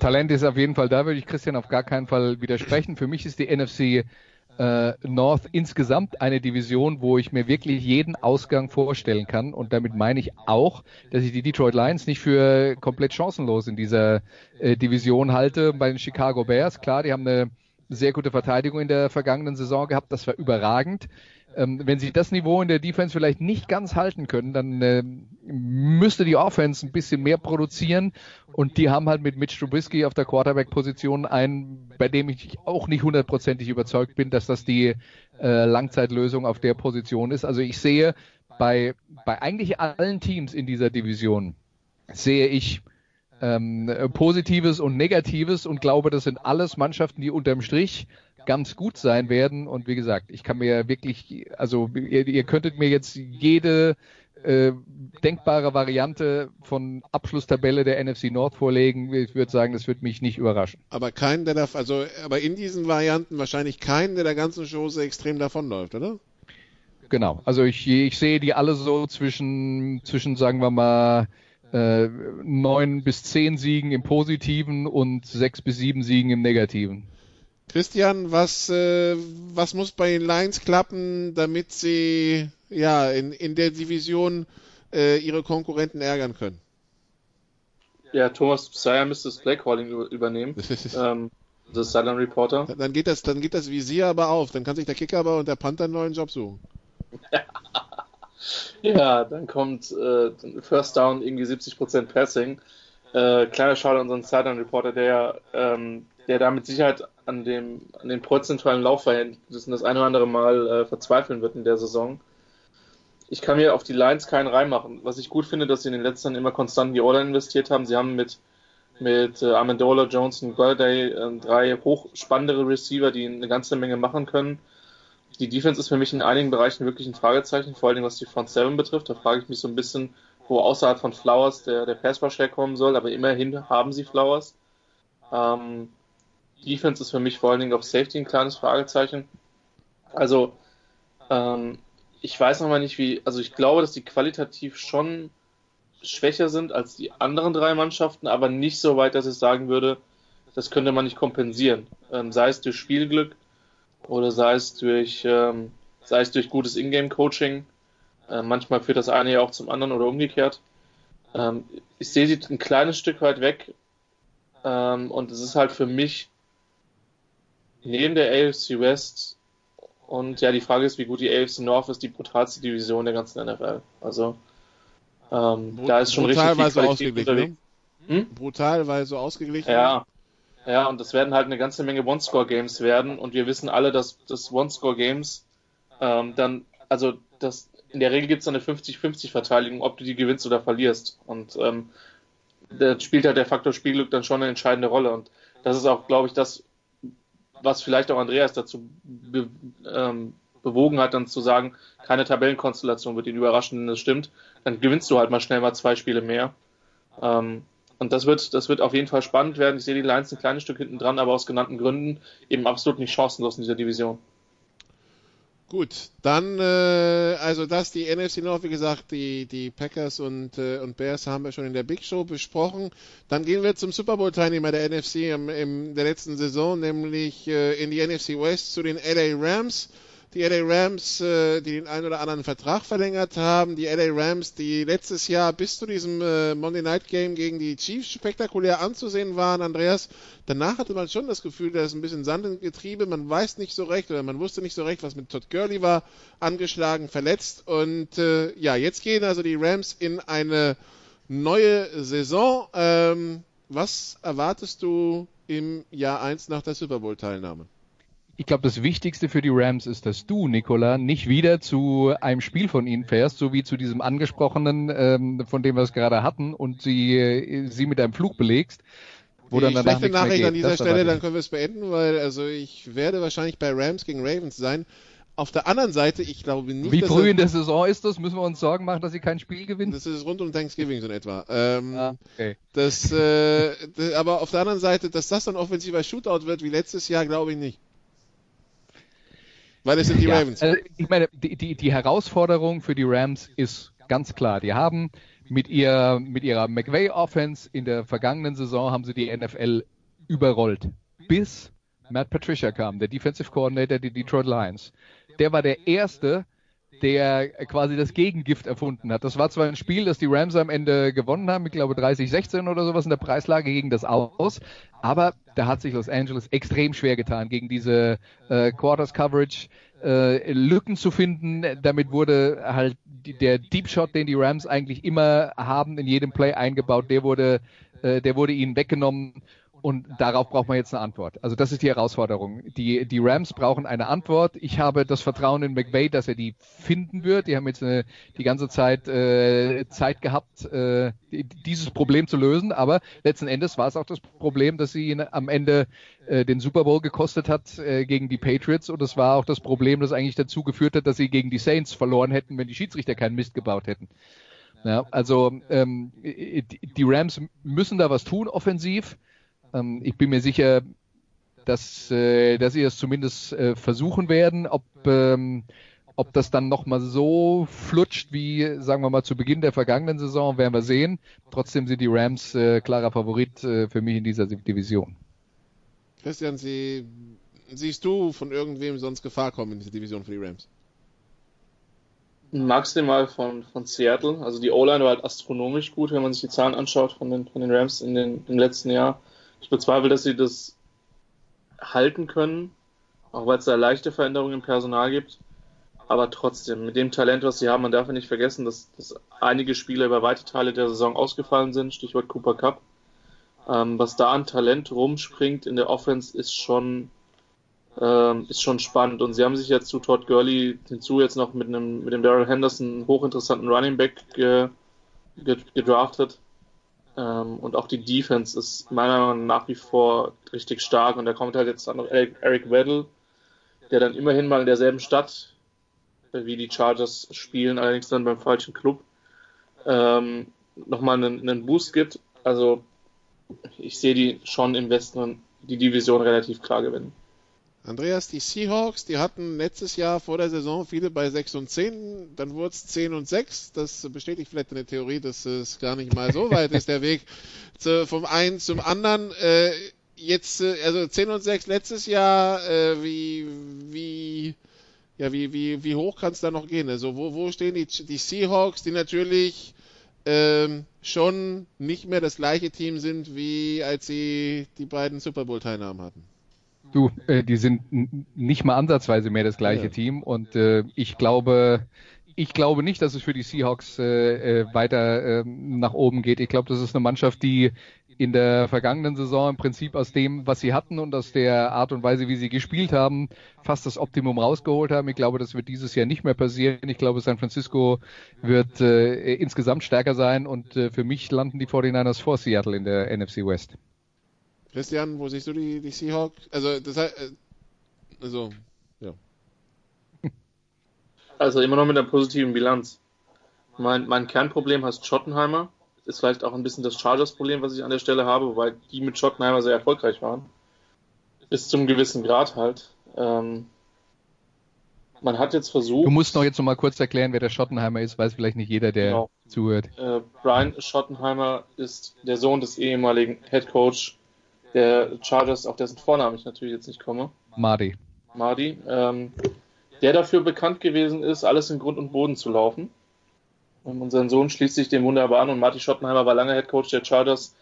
Talent ist auf jeden Fall da, würde ich Christian auf gar keinen Fall widersprechen. Für mich ist die NFC äh, North insgesamt eine Division, wo ich mir wirklich jeden Ausgang vorstellen kann. Und damit meine ich auch, dass ich die Detroit Lions nicht für komplett chancenlos in dieser äh, Division halte. Bei den Chicago Bears, klar, die haben eine sehr gute Verteidigung in der vergangenen Saison gehabt. Das war überragend. Ähm, wenn sie das Niveau in der Defense vielleicht nicht ganz halten können, dann äh, müsste die Offense ein bisschen mehr produzieren. Und die haben halt mit Mitch Trubisky auf der Quarterback-Position einen, bei dem ich auch nicht hundertprozentig überzeugt bin, dass das die äh, Langzeitlösung auf der Position ist. Also ich sehe bei, bei eigentlich allen Teams in dieser Division, sehe ich ähm, Positives und Negatives und glaube, das sind alles Mannschaften, die unterm Strich ganz gut sein werden. Und wie gesagt, ich kann mir wirklich, also ihr, ihr könntet mir jetzt jede äh, denkbare Variante von Abschlusstabelle der NFC Nord vorlegen. Ich würde sagen, das wird mich nicht überraschen.
Aber keinen, der da, also, aber in diesen Varianten wahrscheinlich keinen, der der ganzen Chose extrem davonläuft, oder?
Genau. Also ich, ich sehe die alle so zwischen, zwischen, sagen wir mal, äh, neun bis zehn Siegen im Positiven und sechs bis sieben Siegen im Negativen.
Christian, was, äh, was muss bei den Lions klappen, damit sie ja in, in der Division äh, ihre Konkurrenten ärgern können?
Ja, Thomas Psayer müsste das Playcalling übernehmen. ähm, das Sideline Reporter.
Dann geht das, dann geht das Visier aber auf. Dann kann sich der Kicker aber und der Panther einen neuen Job suchen.
ja, dann kommt äh, First Down irgendwie 70% Passing. Äh, kleiner Schade an unseren Sideline Reporter, der, ähm, der da mit Sicherheit an, dem, an den prozentualen Laufverhältnissen das eine oder andere Mal äh, verzweifeln wird in der Saison. Ich kann mir auf die Lines keinen reinmachen. Was ich gut finde, dass sie in den letzten Jahren immer konstant in die Order investiert haben. Sie haben mit, mit äh, Amendola, Johnson, Golladay äh, drei hochspannendere Receiver, die eine ganze Menge machen können. Die Defense ist für mich in einigen Bereichen wirklich ein Fragezeichen, vor allem was die Front 7 betrifft. Da frage ich mich so ein bisschen, wo außerhalb von Flowers der, der Pass herkommen soll, aber immerhin haben sie Flowers. Ähm, Defense ist für mich vor allen Dingen auf Safety ein kleines Fragezeichen. Also, ähm, ich weiß noch mal nicht, wie, also ich glaube, dass die qualitativ schon schwächer sind als die anderen drei Mannschaften, aber nicht so weit, dass ich sagen würde, das könnte man nicht kompensieren. Ähm, sei es durch Spielglück oder sei es durch, ähm, sei es durch gutes Ingame-Coaching. Äh, manchmal führt das eine ja auch zum anderen oder umgekehrt. Ähm, ich sehe sie ein kleines Stück weit weg ähm, und es ist halt für mich neben der AFC West und ja, die Frage ist, wie gut die AFC North ist, die brutalste Division der ganzen NFL. Also ähm, Brut da ist schon richtig viel
Qualität unterwegs. Ne? Hm? Brutal, weil so ausgeglichen.
Ja, ja, und das werden halt eine ganze Menge One-Score-Games werden und wir wissen alle, dass das One-Score-Games ähm, dann, also das in der Regel gibt es eine 50-50-Verteidigung, ob du die gewinnst oder verlierst. Und ähm, da spielt halt der Faktor Spielglück dann schon eine entscheidende Rolle. Und das ist auch, glaube ich, das, was vielleicht auch Andreas dazu be, ähm, bewogen hat, dann zu sagen, keine Tabellenkonstellation wird ihn überraschen, wenn das stimmt. Dann gewinnst du halt mal schnell mal zwei Spiele mehr. Ähm, und das wird, das wird auf jeden Fall spannend werden. Ich sehe die Lions ein kleines Stück hinten dran, aber aus genannten Gründen eben absolut nicht chancenlos in dieser Division.
Gut, dann äh, also das die NFC North, wie gesagt, die die Packers und äh, und Bears haben wir schon in der Big Show besprochen. Dann gehen wir zum Super Bowl Teilnehmer der NFC im der letzten Saison, nämlich äh, in die NFC West zu den LA Rams die LA Rams, äh, die den einen oder anderen Vertrag verlängert haben, die LA Rams, die letztes Jahr bis zu diesem äh, Monday Night Game gegen die Chiefs spektakulär anzusehen waren, Andreas. Danach hatte man schon das Gefühl, da ist ein bisschen Sand im Getriebe, man weiß nicht so recht oder man wusste nicht so recht, was mit Todd Gurley war, angeschlagen, verletzt und äh, ja, jetzt gehen also die Rams in eine neue Saison. Ähm, was erwartest du im Jahr 1 nach der Super Bowl Teilnahme?
Ich glaube, das Wichtigste für die Rams ist, dass du, Nicola, nicht wieder zu einem Spiel von ihnen fährst, so wie zu diesem angesprochenen, ähm, von dem wir es gerade hatten, und sie, äh, sie mit einem Flug belegst.
Wo die dann schlechte Nachricht an dieser das Stelle, dann können wir es beenden, weil also ich werde wahrscheinlich bei Rams gegen Ravens sein. Auf der anderen Seite, ich glaube nicht.
Wie früh in der Saison ist das? Müssen wir uns Sorgen machen, dass sie kein Spiel gewinnen?
Das ist rund um Thanksgiving so in etwa. Ähm, ah, okay. das, äh, aber auf der anderen Seite, dass das dann offensiver Shootout wird wie letztes Jahr, glaube ich nicht.
Weil es sind die ja, Ravens. Also ich meine, die, die, die Herausforderung für die Rams ist ganz klar. Die haben mit, ihr, mit ihrer McVay-Offense in der vergangenen Saison haben sie die NFL überrollt. Bis Matt Patricia kam, der Defensive Coordinator der Detroit Lions. Der war der Erste, der quasi das Gegengift erfunden hat. Das war zwar ein Spiel, das die Rams am Ende gewonnen haben, ich glaube 30-16 oder sowas in der Preislage gegen das aus, aber da hat sich Los Angeles extrem schwer getan gegen diese äh, Quarters Coverage. Äh, Lücken zu finden, damit wurde halt die, der Deep Shot, den die Rams eigentlich immer haben, in jedem Play eingebaut, der wurde, äh, der wurde ihnen weggenommen und darauf braucht man jetzt eine Antwort. Also das ist die Herausforderung. Die, die Rams brauchen eine Antwort. Ich habe das Vertrauen in McVay, dass er die finden wird. Die haben jetzt eine, die ganze Zeit äh, Zeit gehabt, äh, dieses Problem zu lösen. Aber letzten Endes war es auch das Problem, dass sie ihn am Ende äh, den Super Bowl gekostet hat äh, gegen die Patriots. Und es war auch das Problem, das eigentlich dazu geführt hat, dass sie gegen die Saints verloren hätten, wenn die Schiedsrichter keinen Mist gebaut hätten. Ja, also ähm, die Rams müssen da was tun offensiv. Ähm, ich bin mir sicher, dass, äh, dass sie es zumindest äh, versuchen werden. Ob, ähm, ob das dann nochmal so flutscht wie, sagen wir mal, zu Beginn der vergangenen Saison, werden wir sehen. Trotzdem sind die Rams äh, klarer Favorit äh, für mich in dieser Division.
Christian, Sie, siehst du von irgendwem sonst Gefahr kommen in dieser Division für die Rams?
Maximal von, von Seattle. Also die O-Line war halt astronomisch gut, wenn man sich die Zahlen anschaut von den, von den Rams in den, im letzten Jahr. Ich bezweifle, dass sie das halten können, auch weil es da leichte Veränderungen im Personal gibt. Aber trotzdem, mit dem Talent, was sie haben, man darf ja nicht vergessen, dass, dass einige Spieler über weite Teile der Saison ausgefallen sind, Stichwort Cooper Cup. Ähm, was da an Talent rumspringt in der Offense ist schon, ähm, ist schon spannend. Und sie haben sich jetzt zu Todd Gurley hinzu jetzt noch mit einem, mit dem Daryl Henderson hochinteressanten Running Back ge, ge, gedraftet. Ähm, und auch die Defense ist meiner Meinung nach nach wie vor richtig stark. Und da kommt halt jetzt dann noch Eric, Weddle, der dann immerhin mal in derselben Stadt wie die Chargers spielen, allerdings dann beim falschen Club, ähm, nochmal einen, einen Boost gibt. Also ich sehe die schon im Westen die Division relativ klar gewinnen.
Andreas, die Seahawks, die hatten letztes Jahr vor der Saison viele bei 6 und 10, dann wurde es 10 und 6. Das bestätigt vielleicht eine Theorie, dass es gar nicht mal so weit ist, der Weg zu, vom einen zum anderen. Äh, jetzt, äh, also 10 und 6 letztes Jahr, äh, wie, wie, ja, wie, wie, wie hoch kann es da noch gehen? Also wo, wo stehen die, die Seahawks, die natürlich ähm, schon nicht mehr das gleiche Team sind, wie als sie die beiden Super Bowl-Teilnahmen hatten?
Du, äh, die sind nicht mal ansatzweise mehr das gleiche ja. Team und äh, ich glaube, ich glaube nicht, dass es für die Seahawks äh, äh, weiter äh, nach oben geht. Ich glaube, das ist eine Mannschaft, die in der vergangenen Saison im Prinzip aus dem, was sie hatten und aus der Art und Weise, wie sie gespielt haben, fast das Optimum rausgeholt haben. Ich glaube, das wird dieses Jahr nicht mehr passieren. Ich glaube, San Francisco wird äh, insgesamt stärker sein und äh, für mich landen die 49ers vor Seattle in der NFC West.
Christian, wo siehst du die, die Seahawks? Also, das heißt, äh, also, ja.
Also immer noch mit einer positiven Bilanz. Mein, mein Kernproblem heißt Schottenheimer. ist vielleicht auch ein bisschen das Chargers-Problem, was ich an der Stelle habe, weil die mit Schottenheimer sehr erfolgreich waren. Bis zum gewissen Grad halt. Ähm, man hat jetzt versucht.
Du musst noch jetzt noch mal kurz erklären, wer der Schottenheimer ist, weiß vielleicht nicht jeder, der genau. zuhört.
Äh, Brian Schottenheimer ist der Sohn des ehemaligen Head Coach der Chargers, auf dessen Vornamen ich natürlich jetzt nicht komme.
Mardi.
Mardi, ähm, der dafür bekannt gewesen ist, alles in Grund und Boden zu laufen. Und sein Sohn schließt sich dem wunderbar an und Marty Schottenheimer war lange Head Coach der Chargers,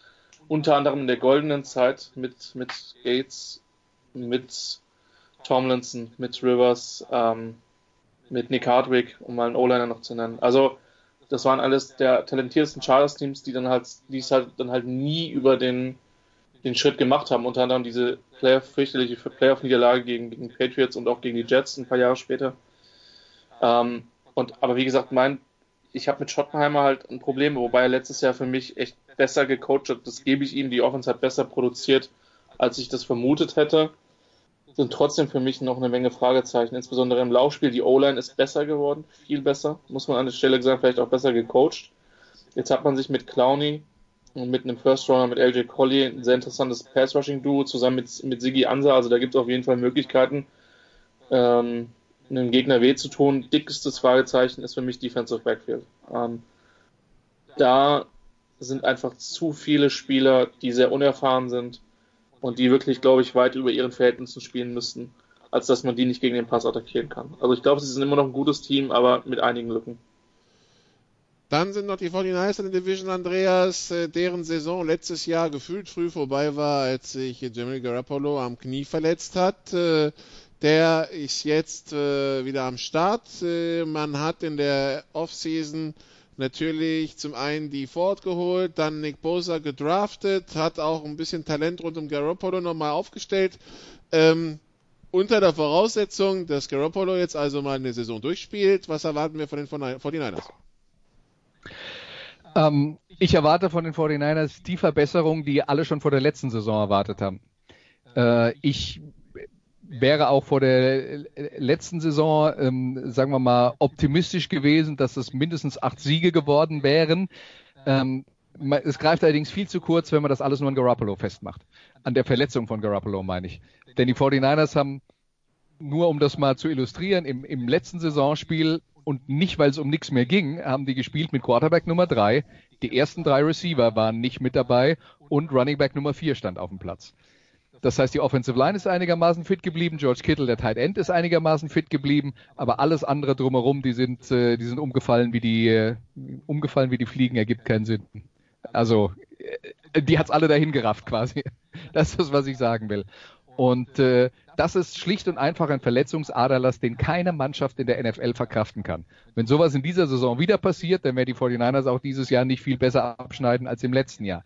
unter anderem in der goldenen Zeit mit, mit Gates, mit Tomlinson, mit Rivers, ähm, mit Nick Hardwick, um mal einen O-Liner noch zu nennen. Also, das waren alles der talentiertesten Chargers-Teams, die dann halt, die es halt dann halt nie über den, den Schritt gemacht haben. Unter anderem diese Playoff, fürchterliche Playoff-Niederlage gegen, gegen Patriots und auch gegen die Jets ein paar Jahre später. Ähm, und, aber wie gesagt, mein, ich habe mit Schottenheimer halt ein Problem, wobei er letztes Jahr für mich echt besser gecoacht hat. Das gebe ich ihm. Die Offense hat besser produziert, als ich das vermutet hätte sind trotzdem für mich noch eine Menge Fragezeichen, insbesondere im Laufspiel. Die O-Line ist besser geworden, viel besser, muss man an der Stelle gesagt, vielleicht auch besser gecoacht. Jetzt hat man sich mit Clowney und mit einem First Runner, mit LJ Collier, ein sehr interessantes Pass-Rushing-Duo zusammen mit, mit Siggy Ansa. Also da gibt es auf jeden Fall Möglichkeiten, ähm, einem Gegner weh zu tun. Dickestes Fragezeichen ist für mich Defensive Backfield. Ähm, da sind einfach zu viele Spieler, die sehr unerfahren sind und die wirklich, glaube ich, weit über ihren Verhältnissen spielen müssten, als dass man die nicht gegen den Pass attackieren kann. Also ich glaube, sie sind immer noch ein gutes Team, aber mit einigen Lücken.
Dann sind noch die 49ers in der Division, Andreas, äh, deren Saison letztes Jahr gefühlt früh vorbei war, als sich Jimmy Garoppolo am Knie verletzt hat. Äh, der ist jetzt äh, wieder am Start. Man hat in der Offseason natürlich zum einen die Ford geholt, dann Nick Bosa gedraftet, hat auch ein bisschen Talent rund um Garoppolo nochmal aufgestellt. Ähm, unter der Voraussetzung, dass Garoppolo jetzt also mal eine Saison durchspielt, was erwarten wir von den 49ers?
Ähm, ich erwarte von den 49ers die Verbesserung, die alle schon vor der letzten Saison erwartet haben. Äh, ich wäre auch vor der letzten Saison, ähm, sagen wir mal, optimistisch gewesen, dass es mindestens acht Siege geworden wären. Ähm, es greift allerdings viel zu kurz, wenn man das alles nur an Garoppolo festmacht. An der Verletzung von Garoppolo meine ich. Denn die 49ers haben, nur um das mal zu illustrieren, im, im letzten Saisonspiel und nicht, weil es um nichts mehr ging, haben die gespielt mit Quarterback Nummer drei. Die ersten drei Receiver waren nicht mit dabei und Running Back Nummer vier stand auf dem Platz. Das heißt, die Offensive Line ist einigermaßen fit geblieben, George Kittle, der Tight End, ist einigermaßen fit geblieben, aber alles andere drumherum, die sind, äh, die sind umgefallen wie die, äh, umgefallen wie die Fliegen, ergibt keinen Sinn. Also, äh, die hat's alle dahin gerafft quasi. Das ist, was ich sagen will. Und äh, das ist schlicht und einfach ein Verletzungsaderlass, den keine Mannschaft in der NFL verkraften kann. Wenn sowas in dieser Saison wieder passiert, dann werden die 49ers auch dieses Jahr nicht viel besser abschneiden als im letzten Jahr.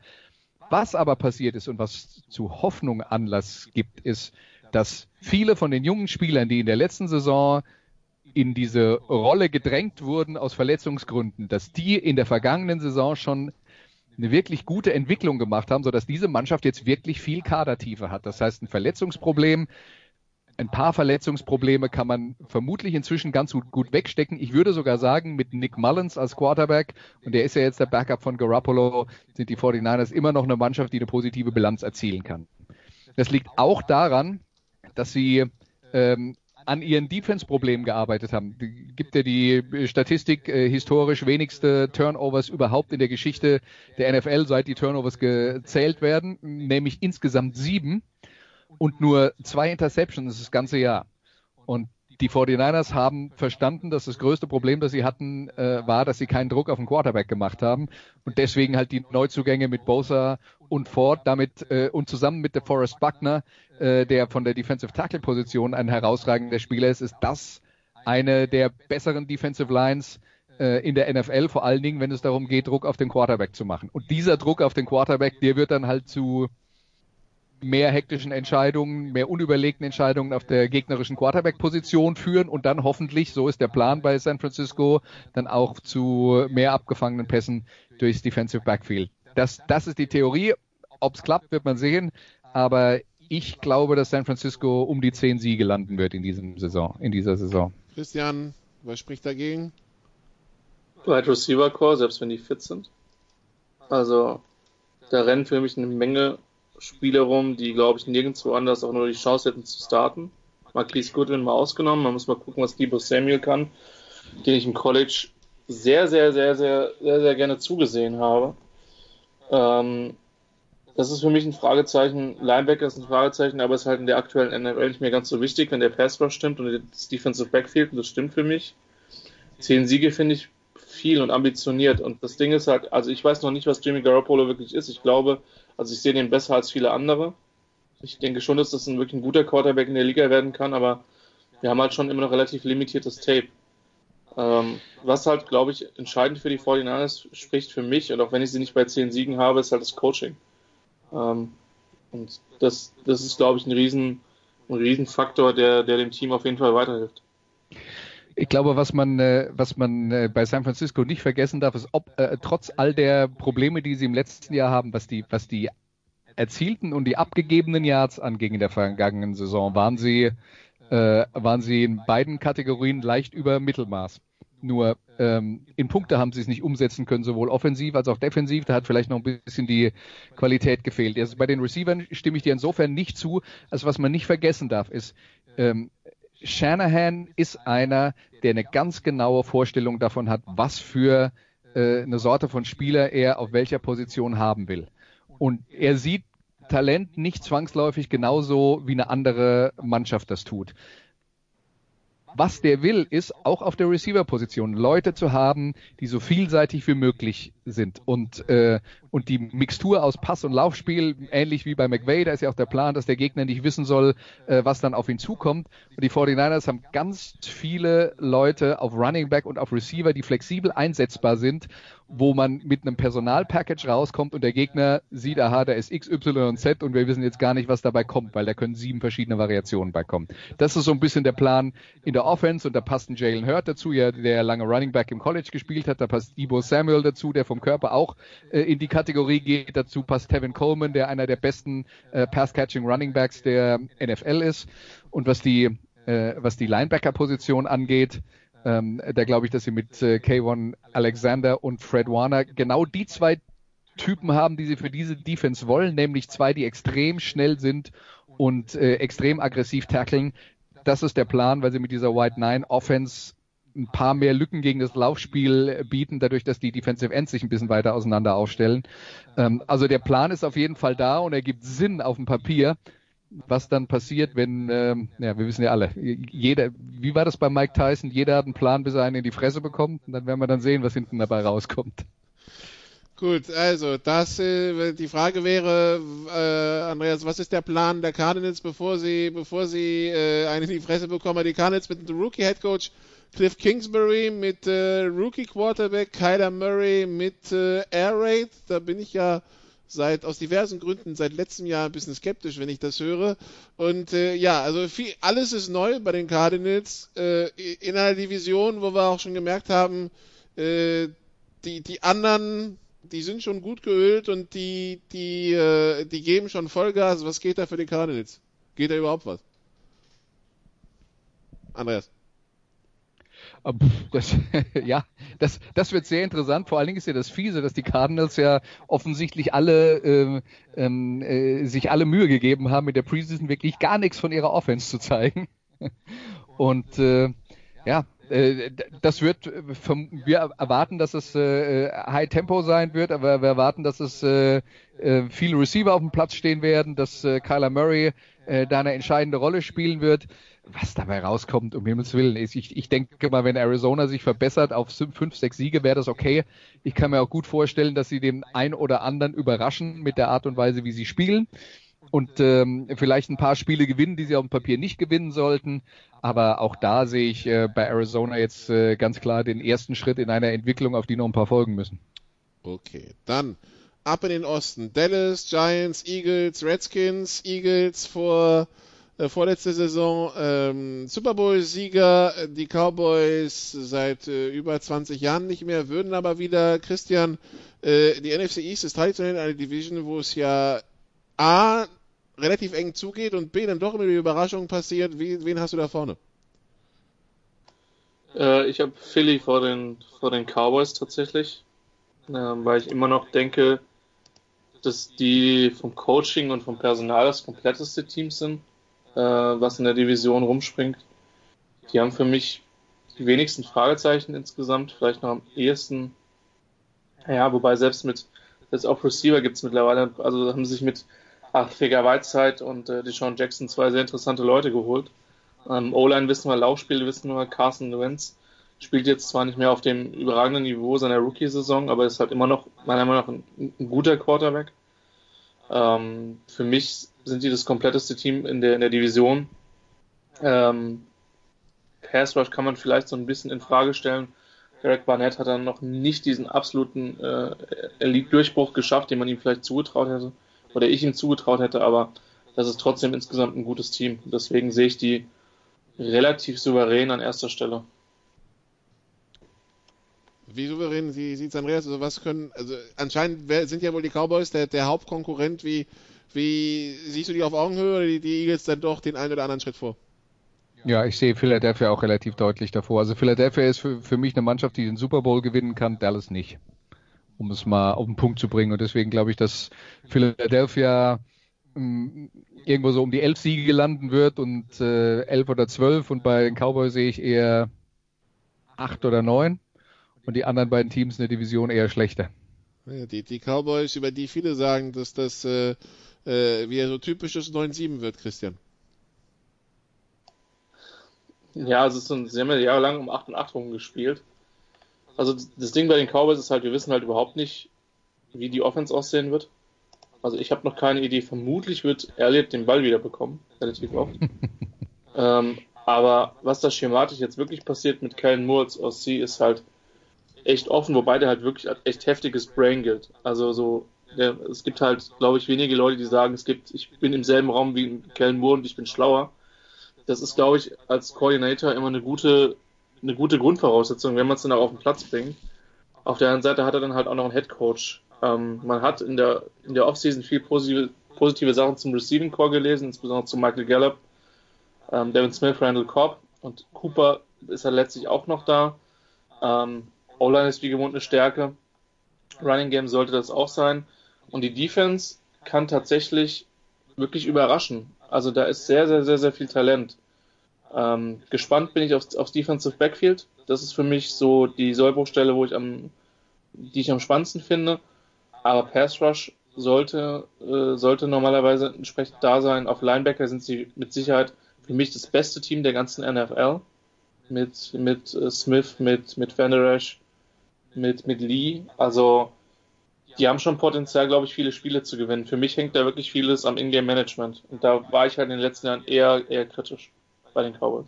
Was aber passiert ist und was zu Hoffnung Anlass gibt, ist, dass viele von den jungen Spielern, die in der letzten Saison in diese Rolle gedrängt wurden aus Verletzungsgründen, dass die in der vergangenen Saison schon eine wirklich gute Entwicklung gemacht haben, sodass diese Mannschaft jetzt wirklich viel Kadertiefe hat. Das heißt, ein Verletzungsproblem ein paar Verletzungsprobleme kann man vermutlich inzwischen ganz gut wegstecken. Ich würde sogar sagen, mit Nick Mullins als Quarterback, und der ist ja jetzt der Backup von Garoppolo, sind die 49ers immer noch eine Mannschaft, die eine positive Bilanz erzielen kann. Das liegt auch daran, dass sie ähm, an ihren Defense-Problemen gearbeitet haben. Gibt ja die Statistik äh, historisch wenigste Turnovers überhaupt in der Geschichte der NFL, seit die Turnovers gezählt werden, nämlich insgesamt sieben und nur zwei Interceptions das ganze Jahr. Und die 49ers haben verstanden, dass das größte Problem, das sie hatten, äh, war, dass sie keinen Druck auf den Quarterback gemacht haben und deswegen halt die Neuzugänge mit Bosa und Ford damit äh, und zusammen mit der Forrest Buckner, äh, der von der Defensive Tackle Position ein herausragender Spieler ist, ist das eine der besseren Defensive Lines äh, in der NFL, vor allen Dingen, wenn es darum geht, Druck auf den Quarterback zu machen. Und dieser Druck auf den Quarterback, der wird dann halt zu mehr hektischen Entscheidungen, mehr unüberlegten Entscheidungen auf der gegnerischen Quarterback-Position führen und dann hoffentlich, so ist der Plan bei San Francisco, dann auch zu mehr abgefangenen Pässen durchs Defensive Backfield. Das, das ist die Theorie. Ob es klappt, wird man sehen. Aber ich glaube, dass San Francisco um die zehn Siege landen wird in diesem Saison, in dieser Saison.
Christian, was spricht dagegen?
Wide Receiver Core, selbst wenn die fit sind. Also, da rennen für mich eine Menge Spieler rum, die, glaube ich, nirgendwo anders auch nur die Chance hätten zu starten. Marquise Goodwin mal ausgenommen. Man muss mal gucken, was Debo Samuel kann, den ich im College sehr, sehr, sehr, sehr, sehr, sehr gerne zugesehen habe. Ähm, das ist für mich ein Fragezeichen. Linebacker ist ein Fragezeichen, aber ist halt in der aktuellen NFL nicht mehr ganz so wichtig, wenn der Pass stimmt und das Defensive Backfield, und das stimmt für mich. Zehn Siege finde ich viel und ambitioniert. Und das Ding ist halt, also ich weiß noch nicht, was Jimmy Garoppolo wirklich ist. Ich glaube, also ich sehe den besser als viele andere. Ich denke schon, dass das ein wirklich ein guter Quarterback in der Liga werden kann, aber wir haben halt schon immer noch relativ limitiertes Tape. Ähm, was halt, glaube ich, entscheidend für die 49ers spricht für mich, und auch wenn ich sie nicht bei zehn Siegen habe, ist halt das Coaching. Ähm, und das, das ist, glaube ich, ein riesen, ein riesen der, der dem Team auf jeden Fall weiterhilft.
Ich glaube, was man, äh, was man äh, bei San Francisco nicht vergessen darf, ist, ob äh, trotz all der Probleme, die sie im letzten Jahr haben, was die, was die erzielten und die abgegebenen Yards anging in der vergangenen Saison, waren sie, äh, waren sie in beiden Kategorien leicht über Mittelmaß. Nur ähm, in Punkte haben sie es nicht umsetzen können, sowohl offensiv als auch defensiv. Da hat vielleicht noch ein bisschen die Qualität gefehlt. Also bei den Receivern stimme ich dir insofern nicht zu, als was man nicht vergessen darf, ist, ähm, Shanahan ist einer, der eine ganz genaue Vorstellung davon hat, was für äh, eine Sorte von Spieler er auf welcher Position haben will. Und er sieht Talent nicht zwangsläufig genauso wie eine andere Mannschaft das tut. Was der will, ist auch auf der Receiver-Position Leute zu haben, die so vielseitig wie möglich sind. Und, äh, und die Mixtur aus Pass- und Laufspiel, ähnlich wie bei McVay, da ist ja auch der Plan, dass der Gegner nicht wissen soll, äh, was dann auf ihn zukommt. Und die 49ers haben ganz viele Leute auf Running Back und auf Receiver, die flexibel einsetzbar sind wo man mit einem Personalpackage rauskommt und der Gegner sieht, aha, da ist X, Y und Z und wir wissen jetzt gar nicht, was dabei kommt, weil da können sieben verschiedene Variationen bei kommen. Das ist so ein bisschen der Plan in der Offense und da passt ein Jalen Hurt dazu, ja, der lange Running Back im College gespielt hat, da passt Debo Samuel dazu, der vom Körper auch äh, in die Kategorie geht, dazu passt Tevin Coleman, der einer der besten äh, Pass-Catching Running Backs der NFL ist. Und was die äh, was die Linebacker-Position angeht, ähm, da glaube ich, dass sie mit äh, K1 Alexander und Fred Warner genau die zwei Typen haben, die sie für diese Defense wollen, nämlich zwei, die extrem schnell sind und äh, extrem aggressiv tackeln. Das ist der Plan, weil sie mit dieser White Nine Offense ein paar mehr Lücken gegen das Laufspiel bieten, dadurch, dass die Defensive Ends sich ein bisschen weiter auseinander aufstellen. Ähm, also der Plan ist auf jeden Fall da und er gibt Sinn auf dem Papier was dann passiert, wenn, ähm, ja, wir wissen ja alle, jeder, wie war das bei Mike Tyson? Jeder hat einen Plan, bis er einen in die Fresse bekommt und dann werden wir dann sehen, was hinten dabei rauskommt.
Gut, also das, äh, die Frage wäre, äh, Andreas, was ist der Plan der Cardinals, bevor sie, bevor sie äh, einen in die Fresse bekommen? Die Cardinals mit dem Rookie Head Coach Cliff Kingsbury, mit äh, Rookie Quarterback Kyler Murray, mit äh, Air Raid. Da bin ich ja seit aus diversen Gründen seit letztem Jahr ein bisschen skeptisch, wenn ich das höre. Und äh, ja, also viel, alles ist neu bei den Cardinals äh, in einer Division, wo wir auch schon gemerkt haben, äh, die die anderen, die sind schon gut geölt und die die äh, die geben schon Vollgas. Was geht da für die Cardinals? Geht da überhaupt was? Andreas.
Das, ja, das, das wird sehr interessant. Vor allen Dingen ist ja das Fiese, dass die Cardinals ja offensichtlich alle ähm, ähm, äh, sich alle Mühe gegeben haben, in der Preseason wirklich gar nichts von ihrer Offense zu zeigen. Und äh, ja, äh, das wird, wir erwarten, dass es äh, High Tempo sein wird, aber wir erwarten, dass es äh, äh, viele Receiver auf dem Platz stehen werden, dass äh, Kyler Murray äh, da eine entscheidende Rolle spielen wird was dabei rauskommt, um Himmels Willen. ist. Ich, ich denke mal, wenn Arizona sich verbessert auf fünf, sechs Siege, wäre das okay. Ich kann mir auch gut vorstellen, dass sie den ein oder anderen überraschen mit der Art und Weise, wie sie spielen. Und ähm, vielleicht ein paar Spiele gewinnen, die sie auf dem Papier nicht gewinnen sollten. Aber auch da sehe ich äh, bei Arizona jetzt äh, ganz klar den ersten Schritt in einer Entwicklung, auf die noch ein paar folgen müssen.
Okay, dann ab in den Osten. Dallas, Giants, Eagles, Redskins, Eagles vor äh, vorletzte Saison ähm, Super Bowl-Sieger, äh, die Cowboys seit äh, über 20 Jahren nicht mehr, würden aber wieder, Christian, äh, die NFC East ist traditionell eine Division, wo es ja A, relativ eng zugeht und B, dann doch immer die Überraschung passiert. Wie, wen hast du da vorne?
Äh, ich habe Philly vor den, vor den Cowboys tatsächlich. ähm, weil ich immer noch denke, dass die vom Coaching und vom Personal das kompletteste Team sind, äh, was in der Division rumspringt. Die haben für mich die wenigsten Fragezeichen insgesamt, vielleicht noch am ehesten. Ja, wobei selbst mit, selbst auf Receiver gibt es mittlerweile, also haben sich mit ach, Figer Whiteside und äh, Deshaun Jackson zwei sehr interessante Leute geholt. Ähm, O-Line wissen wir, Laufspiel wissen wir, Carson Wentz spielt jetzt zwar nicht mehr auf dem überragenden Niveau seiner Rookie-Saison, aber ist halt immer noch, meiner Meinung nach, ein, ein guter Quarterback. Ähm, für mich sind die das kompletteste Team in der, in der Division. Ähm, Pass Rush kann man vielleicht so ein bisschen in Frage stellen. Eric Barnett hat dann noch nicht diesen absoluten äh, Elite-Durchbruch geschafft, den man ihm vielleicht zugetraut hätte oder ich ihm zugetraut hätte, aber das ist trotzdem insgesamt ein gutes Team. Deswegen sehe ich die relativ souverän an erster Stelle.
Wie souverän sieht es Andreas? Also was können, also anscheinend sind ja wohl die Cowboys der, der Hauptkonkurrent. Wie, wie siehst du die auf Augenhöhe oder die, die Eagles dann doch den einen oder anderen Schritt vor?
Ja, ich sehe Philadelphia auch relativ deutlich davor. Also Philadelphia ist für, für mich eine Mannschaft, die den Super Bowl gewinnen kann, Dallas nicht. Um es mal auf den Punkt zu bringen. Und deswegen glaube ich, dass Philadelphia ähm, irgendwo so um die elf Siege landen wird und äh, elf oder zwölf und bei den Cowboys sehe ich eher acht oder neun und die anderen beiden Teams in der Division eher schlechter.
Ja, die, die Cowboys, über die viele sagen, dass das äh, äh, wieder so typisches 9-7 wird, Christian.
Ja, also es sind, sie haben ja jahrelang um 8 und 8 rumgespielt. Also das Ding bei den Cowboys ist halt, wir wissen halt überhaupt nicht, wie die Offense aussehen wird. Also ich habe noch keine Idee. Vermutlich wird Elliott den Ball wieder bekommen, relativ oft. ähm, aber was da schematisch jetzt wirklich passiert mit Kellen Moore als OC ist halt echt offen, wobei der halt wirklich echt heftiges Brain gilt. Also so, der, es gibt halt, glaube ich, wenige Leute, die sagen, es gibt, ich bin im selben Raum wie Kellen Moore und ich bin schlauer. Das ist, glaube ich, als Coordinator immer eine gute, eine gute Grundvoraussetzung, wenn man es dann auch auf den Platz bringt. Auf der anderen Seite hat er dann halt auch noch einen Head Coach, ähm, man hat in der, in der Offseason viel positive, positive Sachen zum Receiving Core gelesen, insbesondere zu Michael Gallup, ähm, Devin Smith, Randall Cobb und Cooper ist ja letztlich auch noch da. Ähm, O-Line ist wie gewohnt eine Stärke. Running Game sollte das auch sein. Und die Defense kann tatsächlich wirklich überraschen. Also da ist sehr, sehr, sehr, sehr viel Talent. Ähm, gespannt bin ich aufs, aufs Defensive Backfield. Das ist für mich so die Sollbruchstelle, wo ich am, die ich am spannendsten finde. Aber Pass Rush sollte, äh, sollte normalerweise entsprechend da sein. Auf Linebacker sind sie mit Sicherheit für mich das beste Team der ganzen NFL. Mit, mit äh, Smith, mit, mit Van Der mit, mit Lee. Also, die haben schon Potenzial, glaube ich, viele Spiele zu gewinnen. Für mich hängt da wirklich vieles am Ingame-Management. Und da war ich halt in den letzten Jahren eher, eher kritisch bei den Cowboys.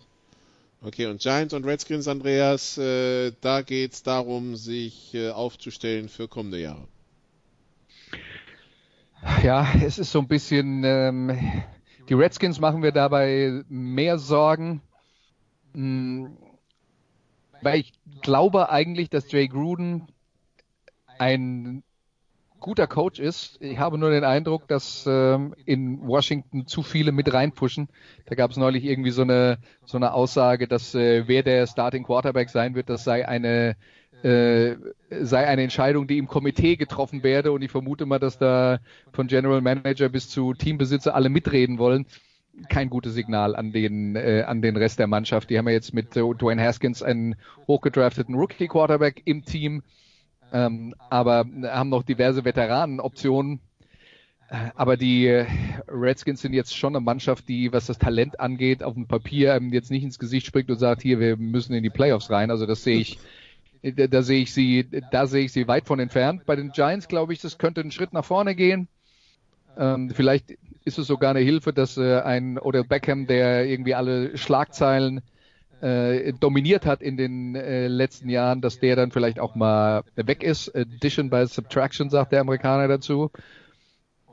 Okay, und Giants und Redskins, Andreas, äh, da geht es darum, sich äh, aufzustellen für kommende Jahre.
Ja, es ist so ein bisschen, ähm, die Redskins machen wir dabei mehr Sorgen, mh, hm, weil ich glaube eigentlich, dass Jay Gruden ein guter Coach ist. Ich habe nur den Eindruck, dass ähm, in Washington zu viele mit reinpushen. Da gab es neulich irgendwie so eine so eine Aussage, dass äh, wer der Starting Quarterback sein wird, das sei eine äh, sei eine Entscheidung, die im Komitee getroffen werde. Und ich vermute mal, dass da von General Manager bis zu Teambesitzer alle mitreden wollen. Kein gutes Signal an den, äh, an den Rest der Mannschaft. Die haben ja jetzt mit äh, Dwayne Haskins einen hochgedrafteten Rookie-Quarterback im Team, ähm, aber haben noch diverse Veteranenoptionen. Äh, aber die Redskins sind jetzt schon eine Mannschaft, die, was das Talent angeht, auf dem Papier jetzt nicht ins Gesicht springt und sagt, hier, wir müssen in die Playoffs rein. Also das sehe ich da, da sehe ich sie, da sehe ich sie weit von entfernt. Bei den Giants glaube ich, das könnte einen Schritt nach vorne gehen. Ähm, vielleicht ist es sogar eine Hilfe, dass äh, ein Odell Beckham, der irgendwie alle Schlagzeilen äh, dominiert hat in den äh, letzten Jahren, dass der dann vielleicht auch mal weg ist. Addition by Subtraction sagt der Amerikaner dazu.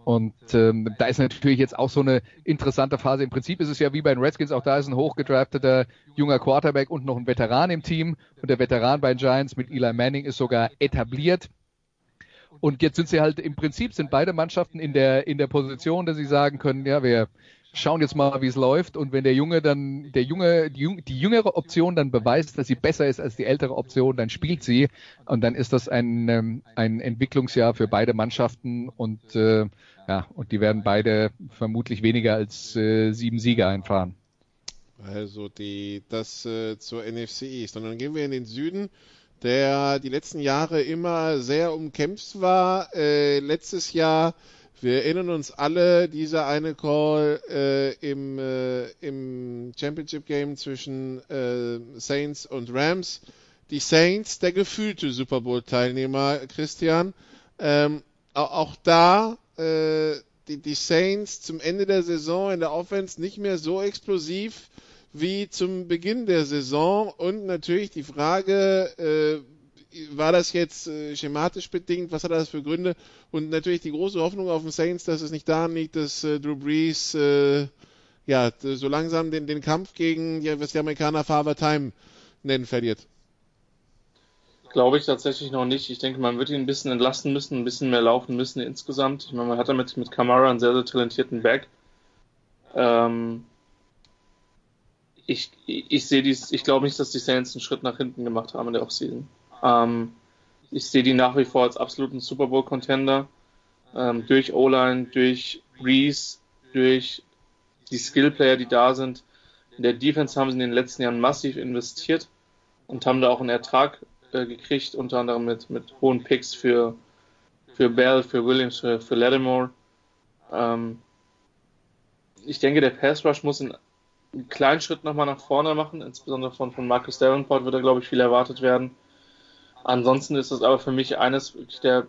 Und ähm, da ist natürlich jetzt auch so eine interessante Phase. Im Prinzip ist es ja wie bei den Redskins, auch da ist ein hochgedrafteter junger Quarterback und noch ein Veteran im Team. Und der Veteran bei den Giants mit Eli Manning ist sogar etabliert. Und jetzt sind sie halt im Prinzip sind beide Mannschaften in der in der Position, dass sie sagen können, ja, wir schauen jetzt mal, wie es läuft. Und wenn der Junge dann, der Junge, die, die, jüngere Option dann beweist, dass sie besser ist als die ältere Option, dann spielt sie. Und dann ist das ein, ähm, ein Entwicklungsjahr für beide Mannschaften und äh, ja, und die werden beide vermutlich weniger als äh, sieben Siege einfahren.
Also die, das äh, zur NFC East. Und dann gehen wir in den Süden, der die letzten Jahre immer sehr umkämpft war. Äh, letztes Jahr wir erinnern uns alle, dieser eine Call äh, im, äh, im Championship Game zwischen äh, Saints und Rams. Die Saints, der gefühlte Super Bowl-Teilnehmer, Christian. Ähm, auch da äh, die, die Saints zum Ende der Saison in der Offense nicht mehr so explosiv wie zum Beginn der Saison und natürlich die Frage, äh, war das jetzt äh, schematisch bedingt? Was hat das für Gründe? Und natürlich die große Hoffnung auf den Saints, dass es nicht daran liegt, dass äh, Drew Brees äh, ja so langsam den, den Kampf gegen, ja, was die Amerikaner Father Time nennen, verliert.
Glaube ich tatsächlich noch nicht. Ich denke, man wird ihn ein bisschen entlasten müssen, ein bisschen mehr laufen müssen insgesamt. Ich meine, man hat damit mit Kamara einen sehr, sehr talentierten Back. Ähm, ich, ich sehe dies, ich glaube nicht, dass die Saints einen Schritt nach hinten gemacht haben in der Offseason. Ähm, ich sehe die nach wie vor als absoluten Super Bowl Contender. Ähm, durch O-Line, durch Reese, durch die Skill-Player, die da sind. In der Defense haben sie in den letzten Jahren massiv investiert und haben da auch einen Ertrag äh, gekriegt, unter anderem mit, mit hohen Picks für, für Bell, für Williams, für, für Lattimore. Ähm, ich denke, der Pass Rush muss einen, einen kleinen Schritt nochmal nach vorne machen, insbesondere von, von Marcus Davenport wird da, glaube ich, viel erwartet werden. Ansonsten ist es aber für mich eines wirklich der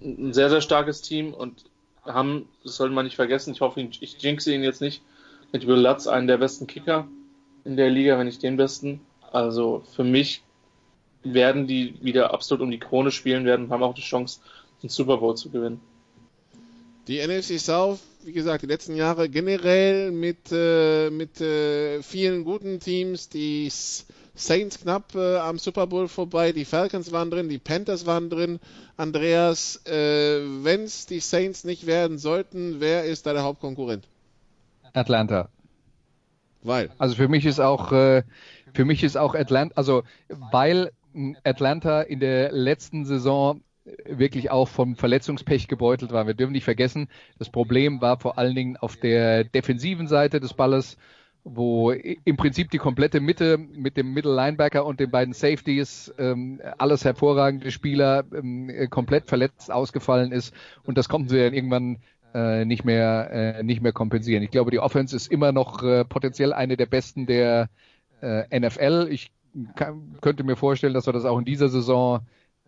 ein sehr, sehr starkes Team und haben, das sollte man nicht vergessen, ich hoffe, ich jinxe ihn jetzt nicht, mit Will Lutz einen der besten Kicker in der Liga, wenn nicht den besten. Also für mich werden die wieder absolut um die Krone spielen werden, haben auch die Chance, den Super Bowl zu gewinnen.
Die NFC South, wie gesagt, die letzten Jahre generell mit, äh, mit äh, vielen guten Teams, die Saints knapp äh, am Super Bowl vorbei, die Falcons waren drin, die Panthers waren drin. Andreas, äh, wenn es die Saints nicht werden sollten, wer ist da der Hauptkonkurrent?
Atlanta.
Weil?
Also für mich ist auch, äh, für mich ist auch Atlanta, also weil Atlanta in der letzten Saison wirklich auch vom Verletzungspech gebeutelt war. Wir dürfen nicht vergessen, das Problem war vor allen Dingen auf der defensiven Seite des Balles wo im Prinzip die komplette Mitte mit dem Middle Linebacker und den beiden Safeties ähm, alles hervorragende Spieler ähm, komplett verletzt ausgefallen ist und das konnten sie dann irgendwann äh, nicht mehr äh, nicht mehr kompensieren. Ich glaube, die Offense ist immer noch äh, potenziell eine der besten der äh, NFL. Ich kann, könnte mir vorstellen, dass wir das auch in dieser Saison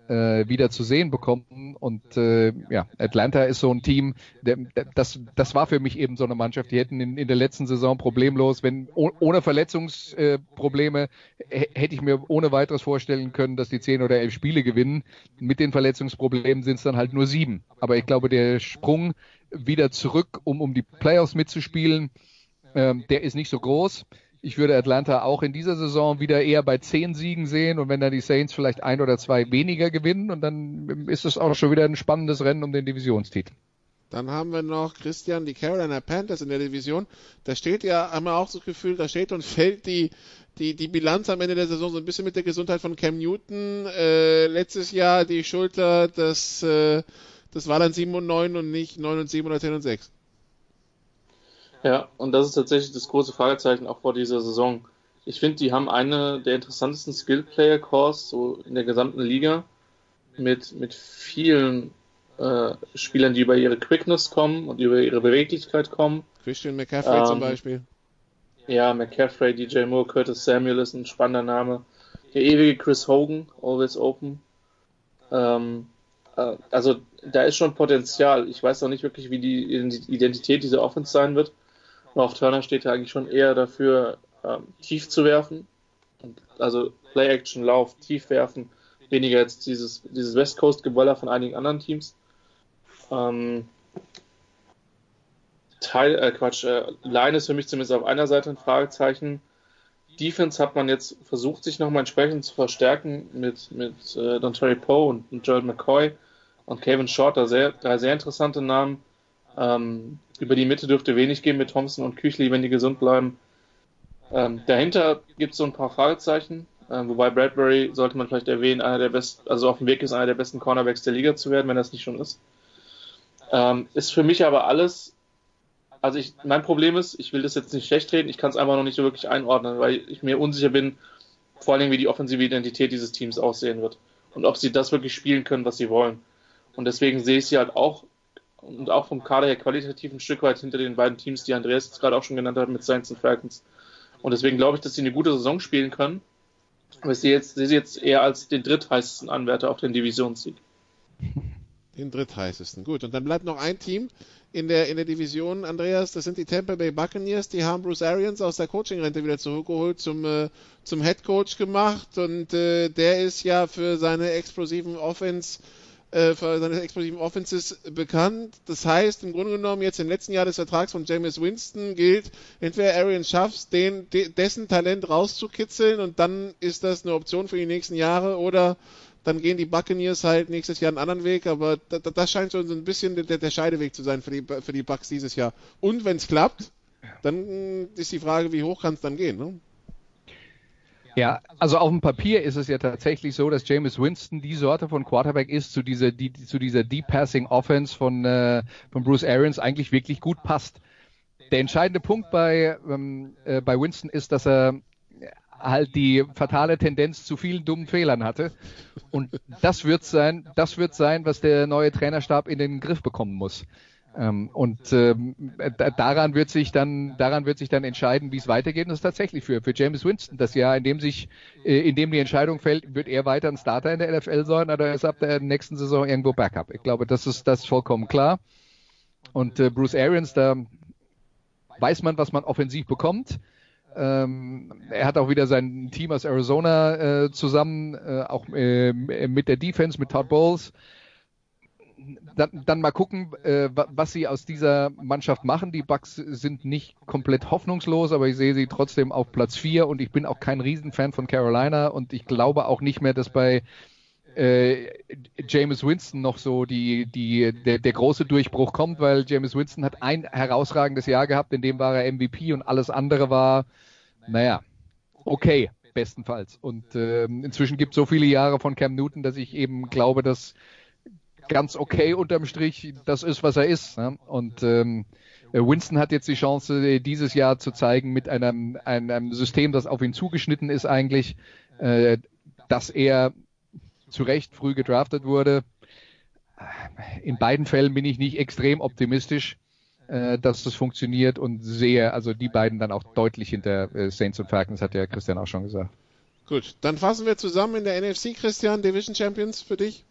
äh, wieder zu sehen bekommen. Und äh, ja, Atlanta ist so ein Team, der, das, das war für mich eben so eine Mannschaft. Die hätten in, in der letzten Saison problemlos, wenn oh, ohne Verletzungsprobleme, äh, hätte ich mir ohne weiteres vorstellen können, dass die zehn oder elf Spiele gewinnen. Mit den Verletzungsproblemen sind es dann halt nur sieben. Aber ich glaube, der Sprung wieder zurück, um um die Playoffs mitzuspielen, ähm, der ist nicht so groß ich würde Atlanta auch in dieser Saison wieder eher bei zehn Siegen sehen und wenn dann die Saints vielleicht ein oder zwei weniger gewinnen und dann ist es auch schon wieder ein spannendes Rennen um den Divisionstitel.
Dann haben wir noch Christian, die Carolina Panthers in der Division. Da steht ja, haben wir auch so das Gefühl, da steht und fällt die, die, die Bilanz am Ende der Saison so ein bisschen mit der Gesundheit von Cam Newton. Äh, letztes Jahr die Schulter, das, äh, das war dann 7 und 9 und nicht 9 und 7 oder 10 und 6.
Ja, und das ist tatsächlich das große Fragezeichen auch vor dieser Saison. Ich finde, die haben eine der interessantesten Skill-Player-Cores so in der gesamten Liga mit, mit vielen äh, Spielern, die über ihre Quickness kommen und über ihre Beweglichkeit kommen.
Christian McCaffrey ähm, zum Beispiel.
Ja, McCaffrey, DJ Moore, Curtis Samuel ist ein spannender Name. Der ewige Chris Hogan, Always Open. Ähm, äh, also da ist schon Potenzial. Ich weiß noch nicht wirklich, wie die Identität dieser Offense sein wird. Auch Turner steht ja eigentlich schon eher dafür, ähm, tief zu werfen. Und also Play-Action, Lauf, tief werfen. Weniger jetzt dieses, dieses West Coast-Geboller von einigen anderen Teams. Ähm, Teil, äh, Quatsch, äh, Line ist für mich zumindest auf einer Seite ein Fragezeichen. Defense hat man jetzt versucht, sich nochmal entsprechend zu verstärken mit, mit äh, Don Terry Poe und, und Joel McCoy und Kevin Short, da sehr, drei sehr interessante Namen. Ähm, über die Mitte dürfte wenig gehen mit Thompson und Küchli, wenn die gesund bleiben. Ähm, dahinter gibt es so ein paar Fragezeichen, äh, wobei Bradbury, sollte man vielleicht erwähnen, einer der besten, also auf dem Weg ist, einer der besten Cornerbacks der Liga zu werden, wenn das nicht schon ist. Ähm, ist für mich aber alles, also ich, mein Problem ist, ich will das jetzt nicht schlecht reden, ich kann es einfach noch nicht so wirklich einordnen, weil ich mir unsicher bin, vor allem wie die offensive Identität dieses Teams aussehen wird und ob sie das wirklich spielen können, was sie wollen. Und deswegen sehe ich sie halt auch und auch vom Kader her qualitativ ein Stück weit hinter den beiden Teams, die Andreas jetzt gerade auch schon genannt hat, mit Saints und Falcons. Und deswegen glaube ich, dass sie eine gute Saison spielen können. Aber ich sehe, jetzt, sehe sie jetzt eher als den drittheißesten Anwärter auf den Divisionssieg.
Den drittheißesten. Gut. Und dann bleibt noch ein Team in der, in der Division, Andreas. Das sind die Tampa Bay Buccaneers. Die haben Bruce Arians aus der Coaching-Rente wieder zurückgeholt, zum, äh, zum Head Coach gemacht. Und äh, der ist ja für seine explosiven Offense äh, für seine explosiven Offenses bekannt. Das heißt, im Grunde genommen jetzt im letzten Jahr des Vertrags von James Winston gilt, entweder Arian schafft den, de, dessen Talent rauszukitzeln und dann ist das eine Option für die nächsten Jahre oder dann gehen die Buccaneers halt nächstes Jahr einen anderen Weg, aber da, das scheint so ein bisschen der, der Scheideweg zu sein für die, für die Bucks dieses Jahr. Und wenn es klappt, dann ist die Frage, wie hoch kann es dann gehen, ne?
Ja, also auf dem Papier ist es ja tatsächlich so, dass James Winston die Sorte von Quarterback ist, zu dieser, die, zu dieser Deep Passing Offense von, äh, von Bruce Arians eigentlich wirklich gut passt. Der entscheidende Punkt bei, ähm, äh, bei Winston ist, dass er halt die fatale Tendenz zu vielen dummen Fehlern hatte. Und das wird sein, das wird sein, was der neue Trainerstab in den Griff bekommen muss. Ähm, und ähm, daran wird sich dann, daran wird sich dann entscheiden, wie es weitergeht. Und das ist tatsächlich für, für James Winston das Jahr, in dem sich, äh, in dem die Entscheidung fällt, wird er weiter ein Starter in der NFL sein oder ist ab der nächsten Saison irgendwo Backup. Ich glaube, das ist, das ist vollkommen klar. Und äh, Bruce Arians, da weiß man, was man offensiv bekommt. Ähm, er hat auch wieder sein Team aus Arizona äh, zusammen, äh, auch äh, mit der Defense, mit Todd Bowles dann, dann mal gucken, äh, was sie aus dieser Mannschaft machen. Die Bucks sind nicht komplett hoffnungslos, aber ich sehe sie trotzdem auf Platz 4 und ich bin auch kein Riesenfan von Carolina und ich glaube auch nicht mehr, dass bei äh, James Winston noch so die, die, der, der große Durchbruch kommt, weil James Winston hat ein herausragendes Jahr gehabt, in dem war er MVP und alles andere war, naja, okay, bestenfalls. Und äh, inzwischen gibt es so viele Jahre von Cam Newton, dass ich eben glaube, dass ganz okay unterm Strich das ist, was er ist. Ne? Und ähm, Winston hat jetzt die Chance, dieses Jahr zu zeigen mit einem, einem System, das auf ihn zugeschnitten ist eigentlich, äh, dass er zu Recht früh gedraftet wurde. In beiden Fällen bin ich nicht extrem optimistisch, äh, dass das funktioniert und sehe also die beiden dann auch deutlich hinter äh, Saints und Falcons, hat ja Christian auch schon gesagt.
Gut, dann fassen wir zusammen in der NFC, Christian, Division Champions für dich.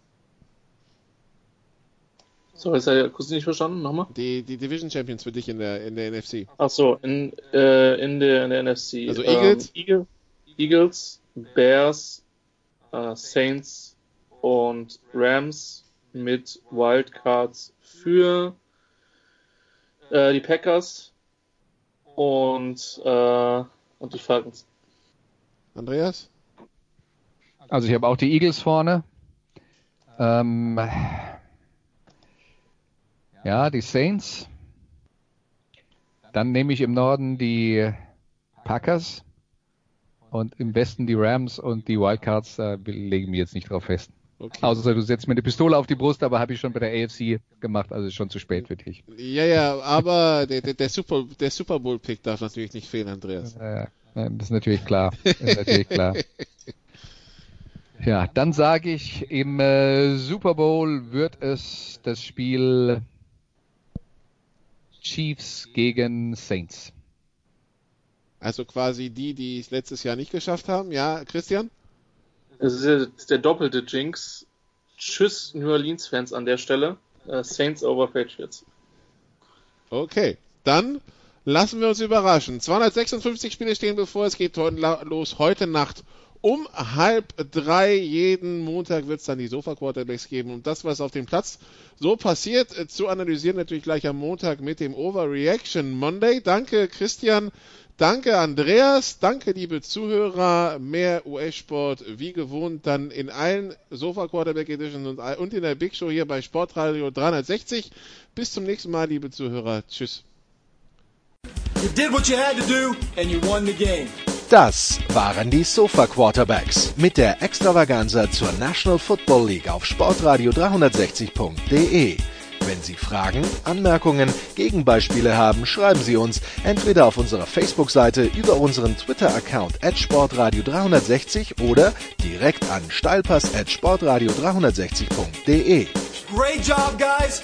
So, jetzt habe ich kurz nicht verstanden, nochmal.
Die, die Division Champions für dich in der, in der NFC.
Ach so, in, äh, in, der, in der NFC.
Also Eagles?
Ähm, Eagle, Eagles, Bears, äh, Saints und Rams mit Wildcards für äh, die Packers und, äh, und die Falcons.
Andreas?
Also ich habe auch die Eagles vorne. Ähm, ja, die Saints. Dann nehme ich im Norden die Packers und im Westen die Rams und die Wildcards, da legen wir jetzt nicht drauf fest. Okay. Außer du setzt mir eine Pistole auf die Brust, aber habe ich schon bei der AFC gemacht, also ist schon zu spät für dich.
Ja, ja, aber der, der, Super, der Super Bowl Pick darf natürlich nicht fehlen, Andreas.
Ja, das ist natürlich klar. Das ist natürlich klar. Ja, dann sage ich, im äh, Super Bowl wird es das Spiel Chiefs gegen Saints.
Also quasi die, die es letztes Jahr nicht geschafft haben. Ja, Christian?
Das ist, der, das ist der doppelte Jinx. Tschüss, New Orleans-Fans an der Stelle. Uh, Saints over Patriots.
Okay, dann lassen wir uns überraschen. 256 Spiele stehen bevor. Es geht los heute Nacht Um halb drei jeden Montag wird es dann die Sofa-Quarterbacks geben. Und das, was auf dem Platz so passiert, äh, zu analysieren natürlich gleich am Montag mit dem Overreaction Monday. Danke, Christian. Danke, Andreas. Danke, liebe Zuhörer. Mehr US-Sport wie gewohnt dann in allen Sofa Quarterback Editions und in der Big Show hier bei Sportradio 360. Bis zum nächsten Mal, liebe Zuhörer. Tschüss.
Das waren die Sofa Quarterbacks mit der Extravaganza zur National Football League auf Sportradio 360.de. Wenn Sie Fragen, Anmerkungen, Gegenbeispiele haben, schreiben Sie uns entweder auf unserer Facebook-Seite über unseren Twitter-Account at sportradio360 oder direkt an steilpass at sportradio360.de. Great job, guys!